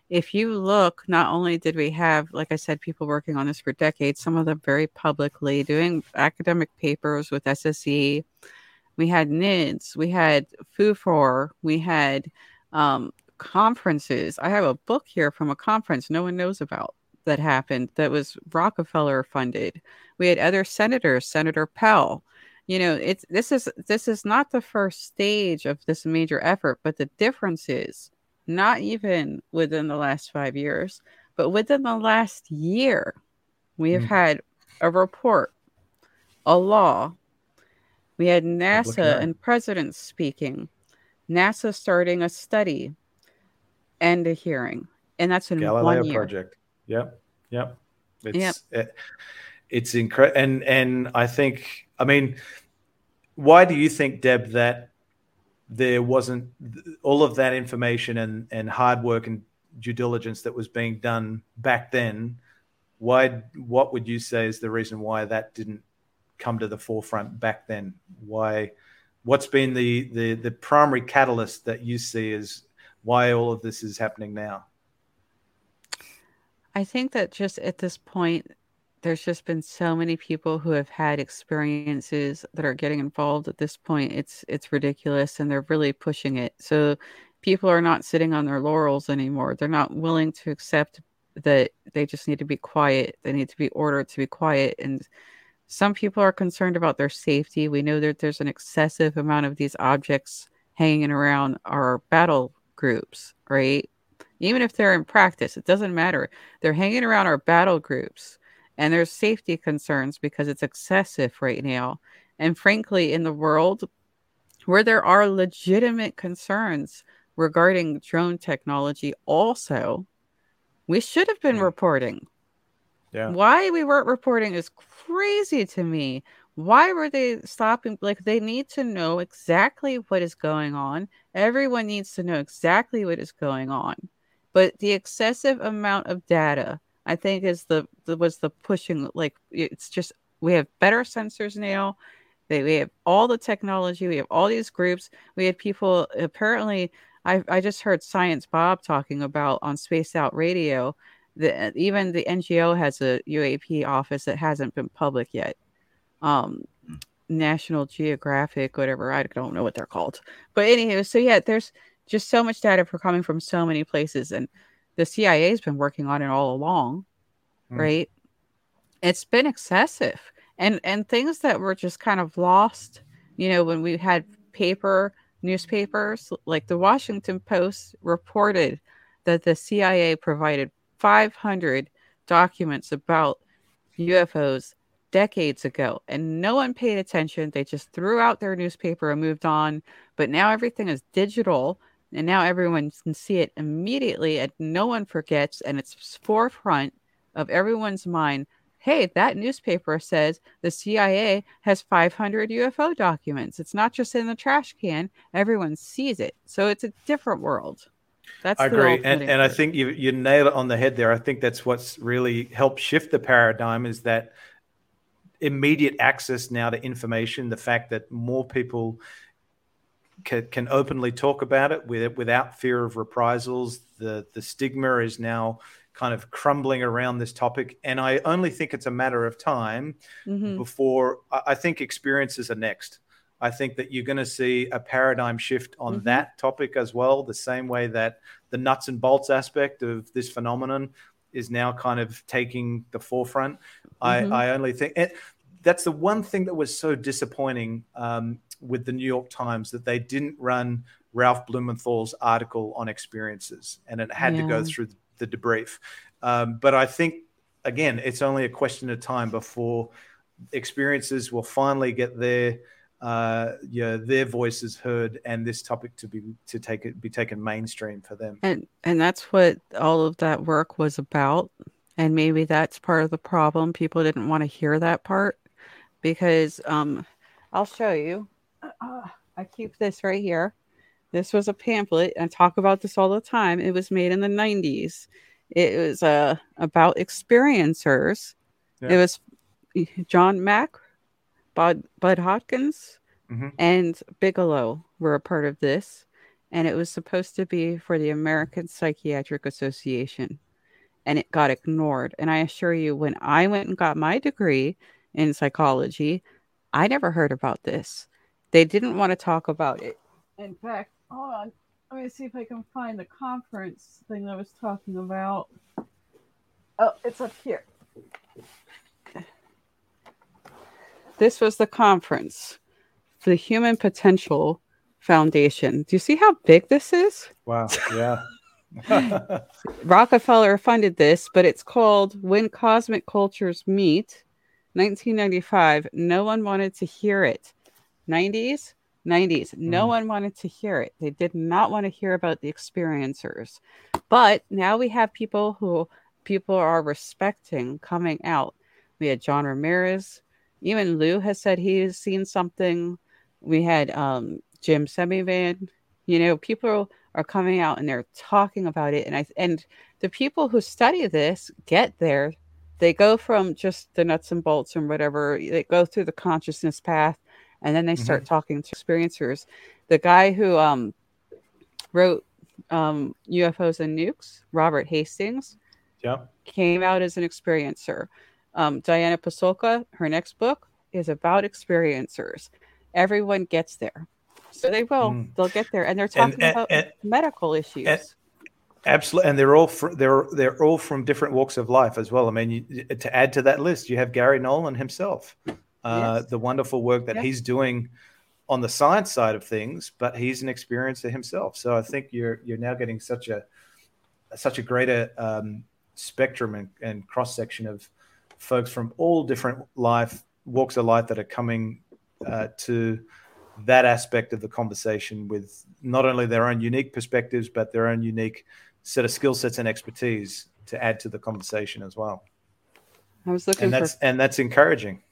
if you look not only did we have like i said people working on this for decades some of them very publicly doing academic papers with sse we had nids we had fufor we had um, conferences. I have a book here from a conference no one knows about that happened that was Rockefeller funded. We had other senators, Senator Pell. You know, it's this is this is not the first stage of this major effort, but the difference is not even within the last five years, but within the last year, we have mm. had a report, a law. We had NASA and presidents speaking, NASA starting a study and a hearing, and that's in Galileo one year. project. Yep. Yep. It's yep. It, it's incredible. And and I think I mean, why do you think, Deb, that there wasn't all of that information and and hard work and due diligence that was being done back then? Why? What would you say is the reason why that didn't come to the forefront back then? Why? What's been the the the primary catalyst that you see is why all of this is happening now? I think that just at this point, there's just been so many people who have had experiences that are getting involved at this point. It's it's ridiculous, and they're really pushing it. So people are not sitting on their laurels anymore. They're not willing to accept that they just need to be quiet. They need to be ordered to be quiet. And some people are concerned about their safety. We know that there's an excessive amount of these objects hanging around our battle groups, right? Even if they're in practice, it doesn't matter. They're hanging around our battle groups, and there's safety concerns because it's excessive right now. And frankly, in the world where there are legitimate concerns regarding drone technology, also, we should have been reporting. Yeah. Why we weren't reporting is crazy to me. Why were they stopping? Like, they need to know exactly what is going on. Everyone needs to know exactly what is going on. But the excessive amount of data, I think, is the, the was the pushing. Like it's just we have better sensors now. They, we have all the technology. We have all these groups. We have people apparently I I just heard Science Bob talking about on Space Out Radio that even the NGO has a UAP office that hasn't been public yet. Um, Hmm. National Geographic, whatever I don't know what they're called, but anywho, so yeah, there's just so much data for coming from so many places, and the CIA's been working on it all along, Hmm. right? It's been excessive, and and things that were just kind of lost, you know, when we had paper newspapers like the Washington Post reported that the CIA provided 500 documents about UFOs decades ago and no one paid attention they just threw out their newspaper and moved on but now everything is digital and now everyone can see it immediately and no one forgets and it's forefront of everyone's mind. Hey that newspaper says the cia has 500 ufo documents. It's not just in the trash can. Everyone sees it. So it's a different world. That's I agree, and and I think you you nail it on the head there. I think that's what's really helped shift the paradigm is that immediate access now to information. The fact that more people can, can openly talk about it with, without fear of reprisals. The the stigma is now kind of crumbling around this topic, and I only think it's a matter of time Mhm. before I think experiences are next. I think that you're going to see a paradigm shift on Mhm. that topic as well, the same way that the nuts and bolts aspect of this phenomenon is now kind of taking the forefront. Mhm. I, I only think that's the one thing that was so disappointing um, with the New York Times that they didn't run Ralph Blumenthal's article on experiences and it had to go through the debrief. Um, but I think, again, it's only a question of time before experiences will finally get their uh, yeah, their voices heard and this topic to be to take it be taken mainstream for them. And and that's what all of that work was about. And maybe that's part of the problem. People didn't want to hear that part because um I'll show you. Uh, I keep this right here. This was a pamphlet. I talk about this all the time. It was made in the 90s. It was uh about experiencers. It was John Mack, Bud Bud Hopkins, Mhm. and Bigelow were a part of this, and it was supposed to be for the American Psychiatric Association, and it got ignored. And I assure you, when I went and got my degree in psychology, I never heard about this. They didn't want to talk about it. In fact, hold on. Let me see if I can find the conference thing I was talking about. Oh, it's up here. This was the conference for the Human Potential Foundation. Do you see how big this is? Wow. Yeah. (laughs) (laughs) Rockefeller funded this, but it's called When Cosmic Cultures Meet, 1995. No one wanted to hear it. 90s, 90s. No Mhm. one wanted to hear it. They did not want to hear about the experiencers. But now we have people who people are respecting coming out. We had John Ramirez. Even Lou has said he's seen something. We had um, Jim Semivan. You know, people are coming out and they're talking about it and i and the people who study this get there they go from just the nuts and bolts and whatever they go through the consciousness path and then they start talking to experiencers. The guy who um wrote um ufos and nukes robert hastings yeah. came out as an experiencer. Um Diana Pasulka her next book is about experiencers. Everyone gets there. So they will Mm. they'll get there. And they're And- talking and- about and- medical issues. Absolutely, and they're all fr- they're they're all from different walks of life as well. I mean, you, to add to that list, you have Garry Nolan himself, uh, Yes. the wonderful work that he's doing on the science side of things, but he's an experiencer himself. So I think you're you're now getting such a such a greater um, spectrum and, and cross section of folks from all different life walks of life that are coming uh, to that aspect of the conversation with not only their own unique perspectives but their own unique set of skill sets and expertise to add to the conversation as well I was looking and for that's and that's encouraging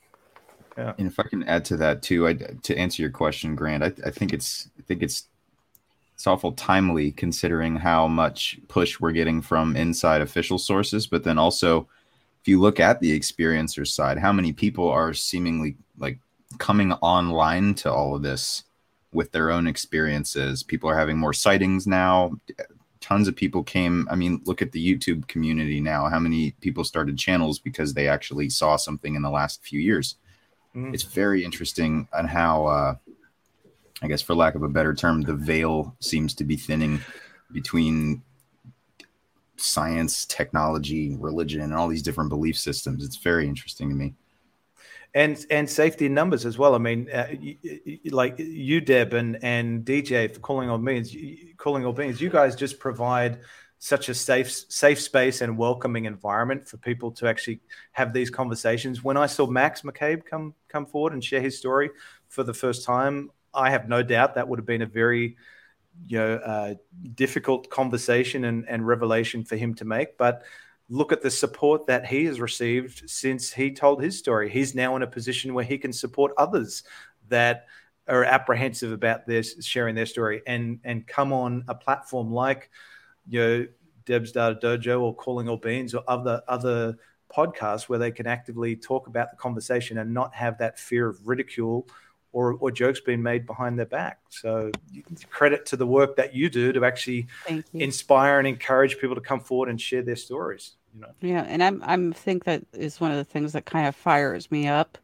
And if I can add to that too, I, to answer your question, Grant, I, I think it's I think it's it's awful timely considering how much push we're getting from inside official sources, but then also if you look at the experiencer side, how many people are seemingly like coming online to all of this with their own experiences. People are having more sightings now. Tons of people came. I mean, look at the YouTube community now. How many people started channels because they actually saw something in the last few years? Mm. It's very interesting on how, uh, I guess, for lack of a better term, the veil seems to be thinning between science, technology, religion, and all these different belief systems. It's very interesting to me. And and safety in numbers as well. I mean, uh, like you, Deb, and and DJ for calling all beings, calling all beings. You guys just provide such a safe safe space and welcoming environment for people to actually have these conversations. When I saw Max McCabe come come forward and share his story for the first time, I have no doubt that would have been a very you know uh, difficult conversation and, and revelation for him to make but look at the support that he has received since he told his story he's now in a position where he can support others that are apprehensive about this sharing their story and and come on a platform like you know Deb's Data Dojo or Calling All Beings or other other podcasts where they can actively talk about the conversation and not have that fear of ridicule or, or jokes being made behind their back. So credit to the work that you do to actually inspire and encourage people to come forward and share their stories. You know. Yeah, and I'm I'm think that is one of the things that kind of fires me up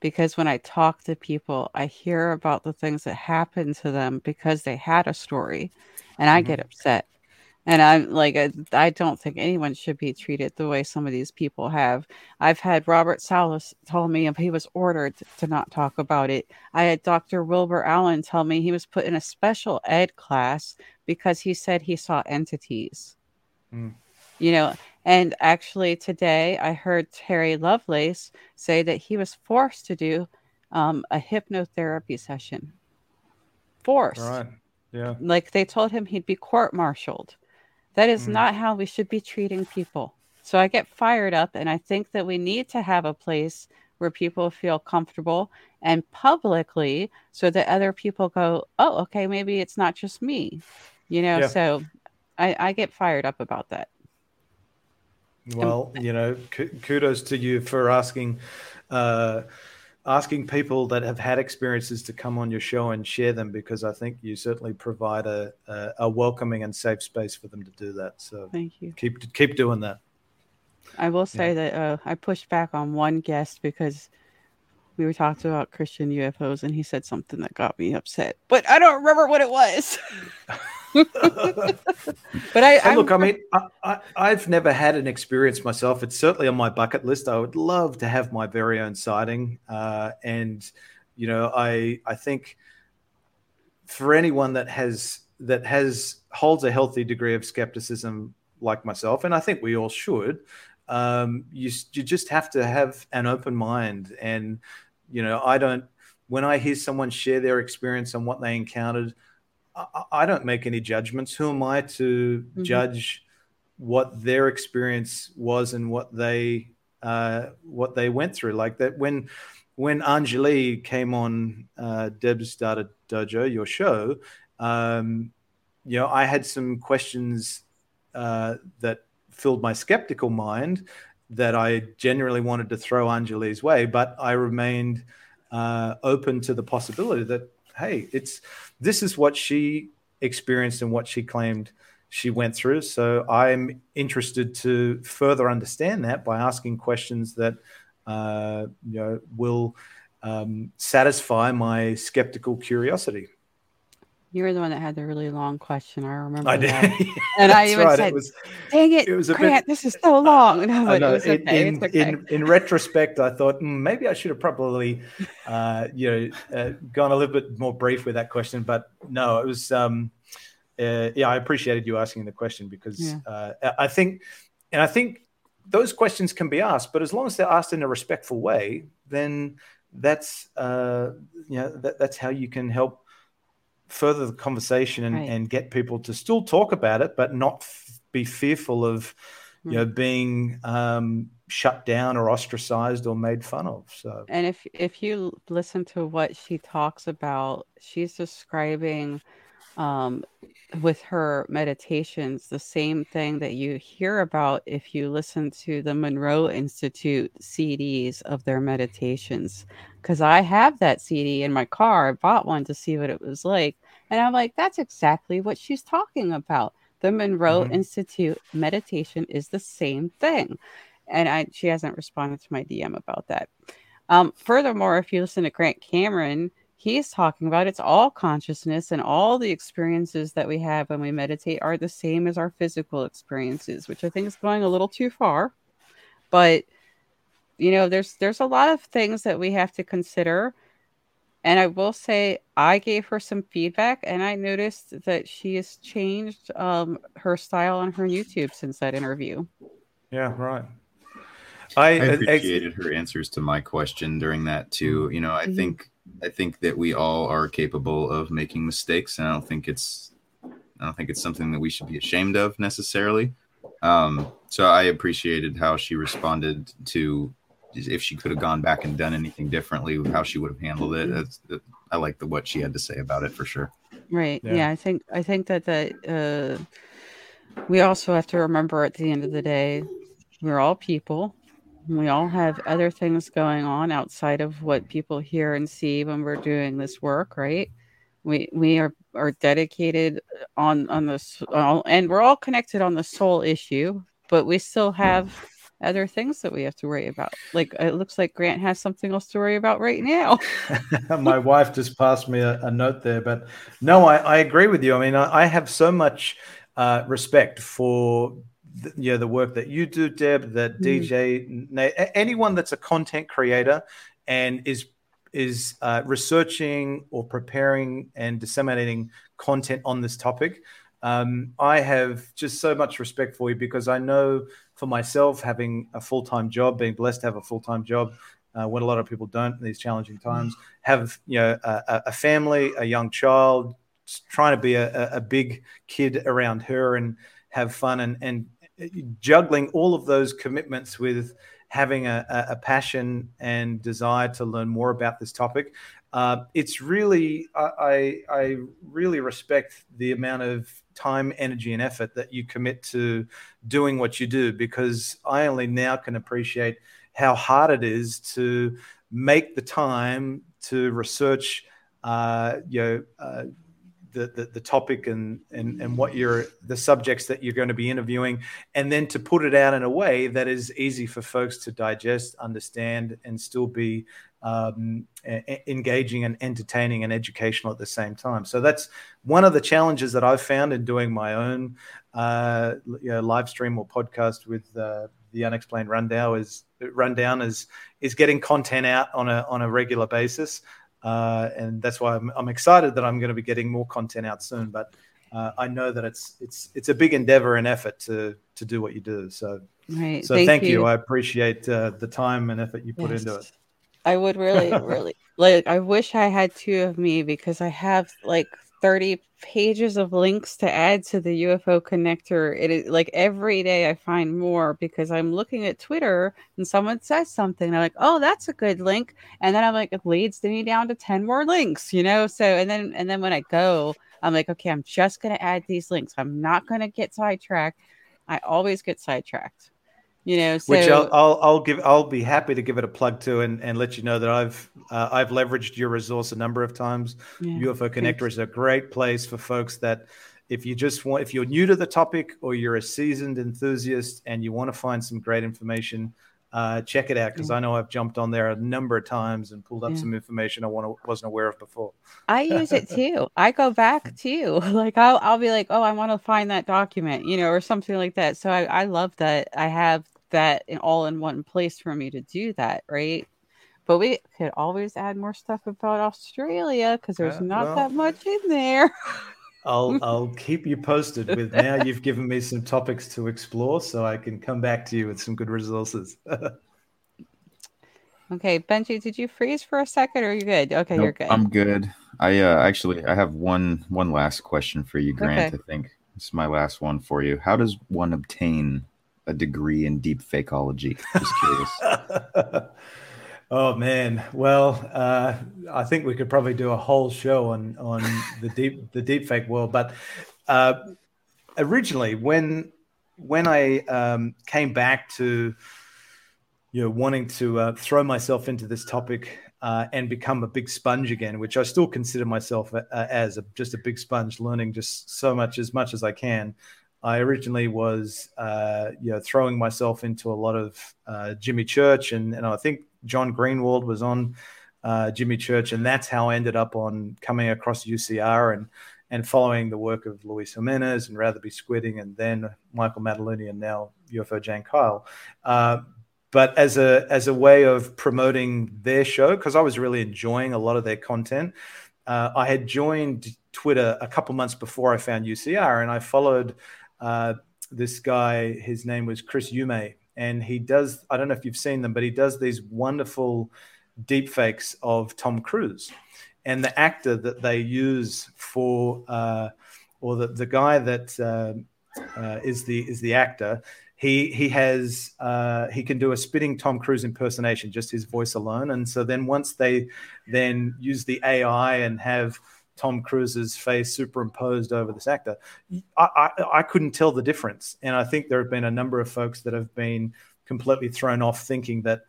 because when I talk to people, I hear about the things that happened to them because they had a story, and I mm-hmm. get upset. And I'm like, I, I, don't think anyone should be treated the way some of these people have. I've had Robert Salas tell me he was ordered to not talk about it. I had Dr. Wilbur Allen tell me he was put in a special ed class because he said he saw entities. Mm. You know, and actually today I heard Terry Lovelace say that he was forced to do um, a hypnotherapy session. Forced. Right. Yeah. Like they told him he'd be court martialed that is mm. not how we should be treating people. So I get fired up, and I think that we need to have a place where people feel comfortable and publicly so that other people go, oh, okay, maybe it's not just me, you know? Yeah. So I, I get fired up about that. Well, you know, kudos to you for asking uh, asking people that have had experiences to come on your show and share them because I think you certainly provide a, a, a welcoming and safe space for them to do that. So thank you. Keep keep doing that. I will say yeah. that uh, I pushed back on one guest because we were talking about Christian UFOs and he said something that got me upset, but I don't remember what it was. (laughs) but I, I look, I mean, I, have never had an experience myself. It's certainly on my bucket list. I would love to have my very own sighting, uh, and you know, I I think for anyone that has that has holds a healthy degree of skepticism, like myself, and I think we all should. Um, you you just have to have an open mind, and you know, I don't. When I hear someone share their experience and what they encountered, I don't make any judgments. Who am I to mm-hmm. judge what their experience was and what they uh, what they went through? Like that when when Anjali came on uh, Deb's Data Dojo, your show, um, you know, I had some questions uh, that filled my skeptical mind that I genuinely wanted to throw Anjali's way, but I remained uh, open to the possibility that hey, it's this is what she experienced and what she claimed she went through. So I'm interested to further understand that by asking questions that uh, you know will um, satisfy my skeptical curiosity. You were the one that had the really long question. I remember. I did. (laughs) and I even right. said, it was, "Dang it, it was Grant, bit, this is so long." And I was like, know, okay. in, okay. in, in, retrospect, I thought mm, maybe I should have probably, uh, you know, uh, gone a little bit more brief with that question. But no, it was. Um, uh, yeah, I appreciated you asking the question because yeah. Uh, I think, and I think those questions can be asked, but as long as they're asked in a respectful way, then that's uh, you know that, that's how you can help further the conversation and, right. and get people to still talk about it, but not f- be fearful of you know hmm. being um, shut down or ostracized or made fun of. So, and if if you listen to what she talks about, she's describing um, with her meditations the same thing that you hear about if you listen to the Monroe Institute CDs of their meditations. Because I have that CD in my car. I bought one to see what it was like. And I'm like, that's exactly what she's talking about. The Monroe mm-hmm. Institute meditation is the same thing. And I, she hasn't responded to my DM about that. Um, furthermore, if you listen to Grant Cameron, he's talking about. It's all consciousness and all the experiences that we have when we meditate are the same as our physical experiences which i think is going a little too far. But you know there's there's a lot of things that we have to consider. And i will say i gave her some feedback and i noticed that she has changed um, her style on her youtube since that interview. Yeah right I, I appreciated her answers to my question during that too. You know, I mm-hmm. think I think that we all are capable of making mistakes, and I don't think it's I don't think it's something that we should be ashamed of necessarily. Um, so I appreciated how she responded to if she could have gone back and done anything differently, how she would have handled it. That's, I like the what she had to say about it for sure. Right. Yeah. yeah I think I think that that uh, we also have to remember at the end of the day, we're all people we all have other things going on outside of what people hear and see when we're doing this work, right? We we are are dedicated on on this, and we're all connected on the soul issue, but we still have other things that we have to worry about. Like it looks like Grant has something else to worry about right now. (laughs) My wife just passed me a, a, note there, but no, I, I agree with you. I mean, I, I have so much uh, respect for the, you know, the work that you do, Deb, that mm. DJ, anyone that's a content creator and is is uh, researching or preparing and disseminating content on this topic. Um, I have just so much respect for you because I know for myself, having a full time job, being blessed to have a full time job, uh, when a lot of people don't in these challenging times, have you know a, a family, a young child, trying to be a, a, big kid around her and have fun and and juggling all of those commitments with having a, a, passion and desire to learn more about this topic. Uh, it's really, I, I really respect the amount of time, energy, and effort that you commit to doing what you do because I only now can appreciate how hard it is to make the time to research, uh, you know, uh, the, the, the topic and, and, and what you're the subjects that you're going to be interviewing, and then to put it out in a way that is easy for folks to digest, understand, and still be um, a- engaging and entertaining and educational at the same time. So that's one of the challenges that I've found in doing my own uh, you know, live stream or podcast with uh, the Unexplained Rundown is rundown is is getting content out on a on a regular basis. Uh, and that's why I'm, I'm, excited that I'm going to be getting more content out soon. But uh, I know that it's it's it's a big endeavor and effort to to do what you do. So right. so thank, thank you. you. I appreciate uh, the time and effort you put yes. into it. I would really, really (laughs) like. I wish I had two of me because I have like 30 pages of links to add to the UFO connector. It is like every day I find more because I'm looking at Twitter and someone says something. I'm like, oh, that's a good link. And then I'm like, it leads me down to 10 more links, you know? So, and then, and then when I go, I'm like, okay, I'm just going to add these links. I'm not going to get sidetracked. I always get sidetracked you know so, which I'll, I'll, I'll give i'll be happy to give it a plug to and, and let you know that i've uh, i've leveraged your resource a number of times yeah, ufo connector is a great place for folks that if you just want if you're new to the topic or you're a seasoned enthusiast and you want to find some great information uh, check it out because yeah. I know I've jumped on there a number of times and pulled up yeah. some information I wasn't aware of before. I use it too. I go back too. (laughs) Like I'll, I'll be like, oh, I want to find that document, you know, or something like that. So I, I love that I have that in, all in one place for me to do that, right? But we could always add more stuff about Australia because there's uh, not well, that much in there. (laughs) I'll (laughs) I'll keep you posted with now you've given me some topics to explore so I can come back to you with some good resources. (laughs) okay, Benji, did you freeze for a second or are you good? Okay, nope, you're good. I'm good. I uh, actually I have one one last question for you, Grant. Okay. I think this is my last one for you. How does one obtain a degree in deep fakeology? Just curious. (laughs) Oh man, well, uh, I think we could probably do a whole show on on the deep the deepfake world. But uh, originally, when when I um, came back to you know wanting to uh, throw myself into this topic uh, and become a big sponge again, which I still consider myself uh, as a, just a big sponge, learning just so much as much as I can. I originally was, uh, you know, throwing myself into a lot of uh, Jimmy Church, and, and I think John Greenewald was on uh, Jimmy Church, and that's how I ended up on coming across UCR and and following the work of Luis Jimenez and Ratherby Squidding, and then Michael Maddaloni, and now UFO Jane Kyle. Uh, but as a as a way of promoting their show, because I was really enjoying a lot of their content, uh, I had joined Twitter a couple months before I found UCR, and I followed uh, this guy. His name was Chris Umé, and he does. I don't know if you've seen them, but he does these wonderful deep fakes of Tom Cruise, and the actor that they use for, uh, or the the guy that uh, uh, is the is the actor. He he has uh, he can do a spitting Tom Cruise impersonation, just his voice alone. And so then once they then use the AI and have Tom Cruise's face superimposed over this actor. I, I, I, couldn't tell the difference. And I think there have been a number of folks that have been completely thrown off thinking that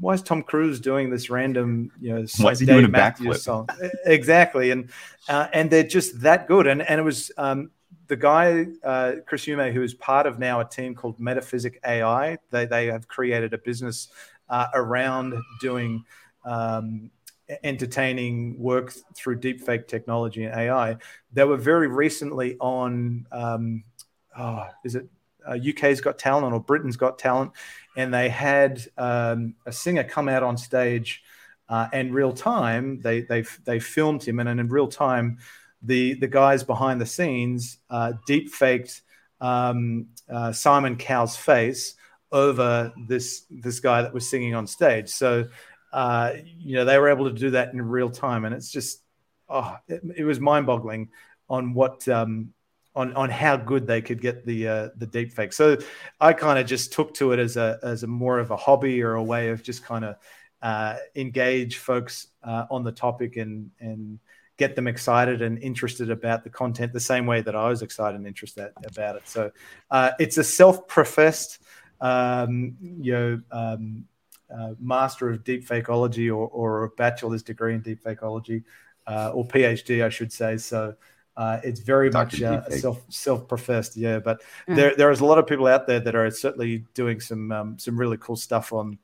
why is Tom Cruise doing this random, you know, why is he Dave doing a Matthews song? exactly. And, uh, and they're just that good. And, and it was um, the guy, uh, Chris Umé, who is part of now a team called Metaphysic AI. They, they have created a business uh, around doing um, entertaining work through deepfake technology and AI. They were very recently on, um, oh, is it uh, UK's Got Talent or Britain's Got Talent, and they had um, a singer come out on stage, uh, and real time they they they filmed him, and in real time, the the guys behind the scenes uh, deep faked um, uh, Simon Cowell's face over this this guy that was singing on stage. So uh, you know, they were able to do that in real time, and it's just, oh, it, it was mind-boggling on what, um, on on how good they could get the uh, the deep fake. So I kind of just took to it as a as a more of a hobby or a way of just kind of uh, engage folks uh, on the topic and and get them excited and interested about the content the same way that I was excited and interested about it. So uh, it's a self-professed, um, you know. Um, uh, master of deep fakeology or, or a bachelor's degree in deep fakeology uh, or PhD, I should say. So uh, it's very Dr. much uh, self self professed, yeah. But mm. there there is a lot of people out there that are certainly doing some um, some really cool stuff on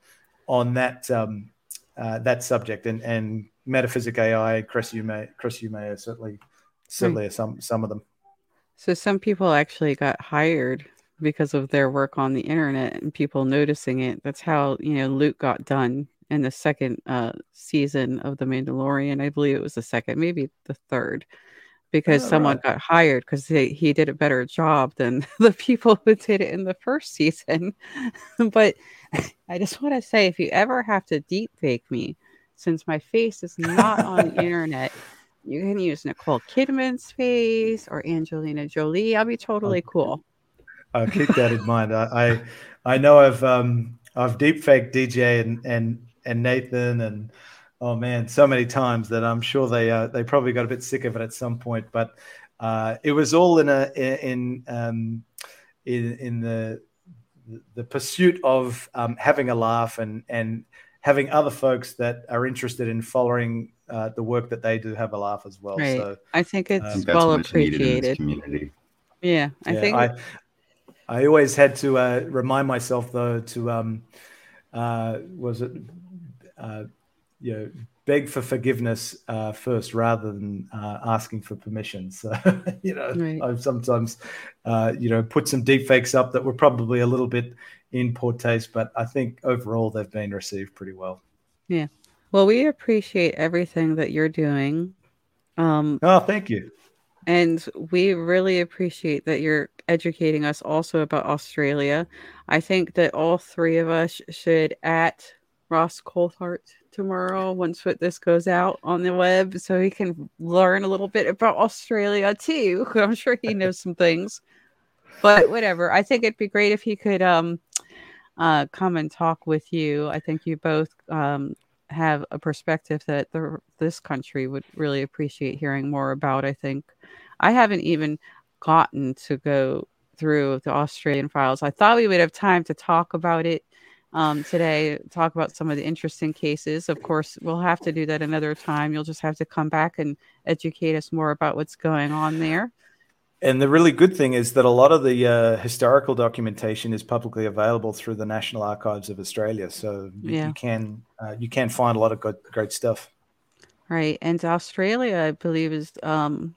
on that um, uh, that subject and and metaphysic AI, Chris Umé, Chris Umé are certainly certainly mm. some some of them. So some people actually got hired because of their work on the internet and people noticing it. That's how, you know, Luke got done in the second uh, season of The Mandalorian. I believe it was the second, maybe the third, because oh, someone right. got hired because he did a better job than (laughs) the people who did it in the first season. (laughs) but (laughs) I just want to say if you ever have to deep fake me, since my face is not on the internet, you can use Nicole Kidman's face or Angelina Jolie. I'll be totally cool. I'll keep that in mind. I, I, I know I've um I've deepfaked DJ and and and Nathan and oh man, so many times that I'm sure they uh, they probably got a bit sick of it at some point. But uh, it was all in a in um in in the the pursuit of um, having a laugh and and having other folks that are interested in following uh, the work that they do have a laugh as well. Right. So I think it's um, well appreciated. Community. Yeah, I yeah, think I, I always had to uh, remind myself though to um, uh, was it uh, you know beg for forgiveness uh, first rather than uh, asking for permission. (laughs) So you know right. I've sometimes uh, you know put some deep fakes up that were probably a little bit in poor taste, but I think overall they've been received pretty well. Yeah. Well, we appreciate everything that you're doing. Um, oh, thank you. And we really appreciate that you're educating us also about Australia. I think that all three of us should at Ross Coulthart tomorrow once this goes out on the web so he can learn a little bit about Australia too. (laughs) I'm sure he knows some things. But whatever. I think it'd be great if he could um uh come and talk with you. I think you both um have a perspective that the, this country would really appreciate hearing more about. I think I haven't even gotten to go through the Australian files. I thought we would have time to talk about it um, today, talk about some of the interesting cases. Of course, we'll have to do that another time. You'll just have to come back and educate us more about what's going on there. And the really good thing is that a lot of the uh, historical documentation is publicly available through the National Archives of Australia. So you, yeah. you can uh, you can find a lot of good, great stuff. Right, and Australia, I believe, is um,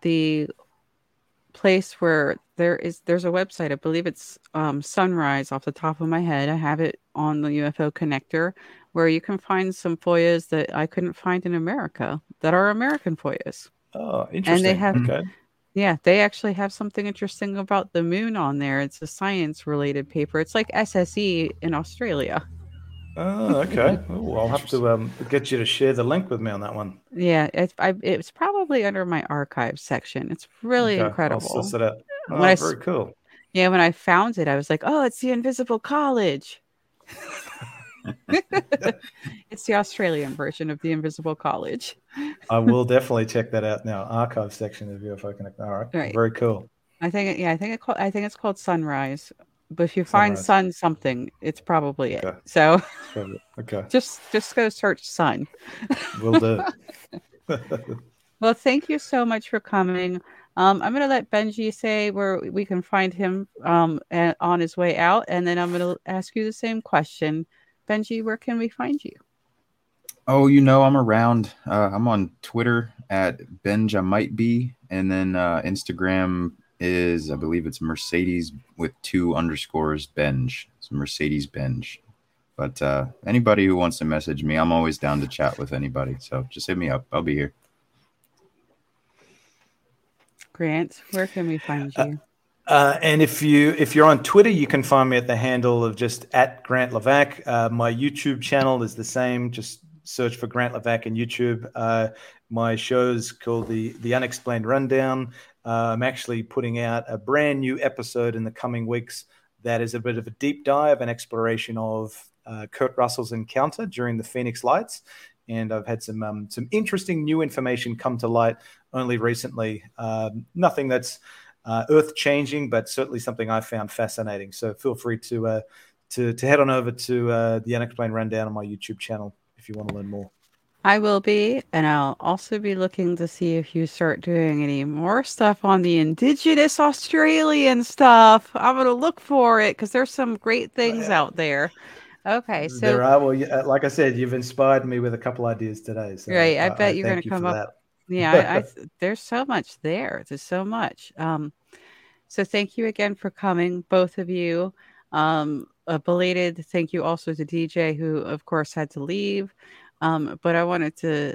the place where there is there's a website. I believe it's um, Sunrise off the top of my head. I have it on the UFO connector where you can find some FOIAs that I couldn't find in America that are American FOIAs. Oh, interesting. And they have okay. Yeah, they actually have something interesting about the moon on there. It's a science related paper. It's like SSE in Australia. Oh, okay. (laughs) Ooh, I'll have to um, get you to share the link with me on that one. Yeah, it's I, it's probably under my archives section. It's really okay. incredible. I'll it out. Oh, when very I, cool. Yeah, when I found it, I was like, "Oh, it's the Invisible College." (laughs) (laughs) it's the Australian version of the Invisible College. I will definitely check that out now. Archive section of UFO Connect. All right. right. Very cool. I think yeah, I think it called I think it's called Sunrise. But if you find Sunrise. sun something, it's probably okay. (laughs) it. So okay. Just just go search sun. Will do. (laughs) well, thank you so much for coming. Um, I'm going to let Benji say where we can find him um, on his way out, and then I'm going to ask you the same question. Benji, where can we find you? Oh, you know, I'm around. Uh, I'm on Twitter at Benja might be, and then uh, Instagram is, I believe it's Mercedes with two underscores Benj. It's Mercedes Benj. But uh, anybody who wants to message me, I'm always down to chat with anybody. So just hit me up. I'll be here. Grant, where can we find you? Uh, and if you if you're on Twitter, you can find me at the handle of just at Grant Levac. Uh, my YouTube channel is the same. Just search for Grant Levac in YouTube. Uh, my show's called the the Unexplained Rundown. Uh, I'm actually putting out a brand new episode in the coming weeks. That is a bit of a deep dive and exploration of uh, Kurt Russell's encounter during the Phoenix Lights. And I've had some um, some interesting new information come to light only recently. Um, nothing that's uh, earth changing, but certainly something I found fascinating. So feel free to uh, to to head on over to uh, the Unexplained Rundown on my YouTube channel if you want to learn more. I will be, and I'll also be looking to see if you start doing any more stuff on the Indigenous Australian stuff. I'm going to look for it because there's some great things out there. Okay, so there are. Well, like I said, you've inspired me with a couple ideas today. So right, I, I bet I you're going to come up. That yeah, I, I, (laughs) there's so much there. There's so much. Um, so thank you again for coming, both of you. Um, a belated thank you also to DJ, who of course had to leave. Um, but I wanted to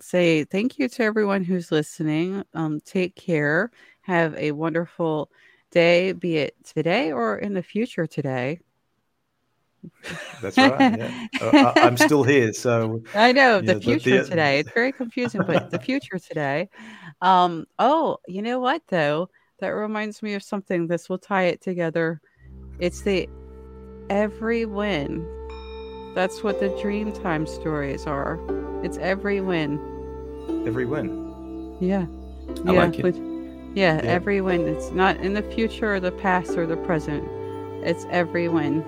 say thank you to everyone who's listening. Um, take care. Have a wonderful day, be it today or in the future today. That's right. Yeah. uh, I'm still here, so (laughs) I know the future the, today. It's very confusing, but the future today. Um. Oh, you know what though? That reminds me of something. This will tie it together. It's the everywhen. That's what the Dreamtime stories are. It's everywhen. Every win. Yeah. I yeah. Like it. yeah, yeah, everywhen. It's not in the future or the past or the present. It's everywhen.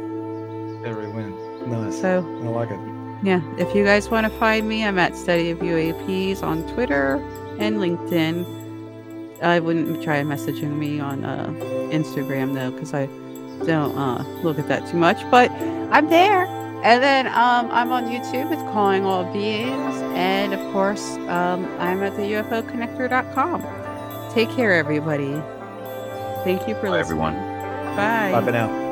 Every win. Nice. So I like it. Yeah. If you guys want to find me, I'm at Study of UAPs on Twitter and LinkedIn. I wouldn't try messaging me on uh, Instagram though, because I don't uh, look at that too much. But I'm there. And then um, I'm on YouTube. with Calling All Beings. And of course, um, I'm at the UFOconnector.com. Take care, everybody. Thank you for Bye, listening. everyone. Bye. Bye for now.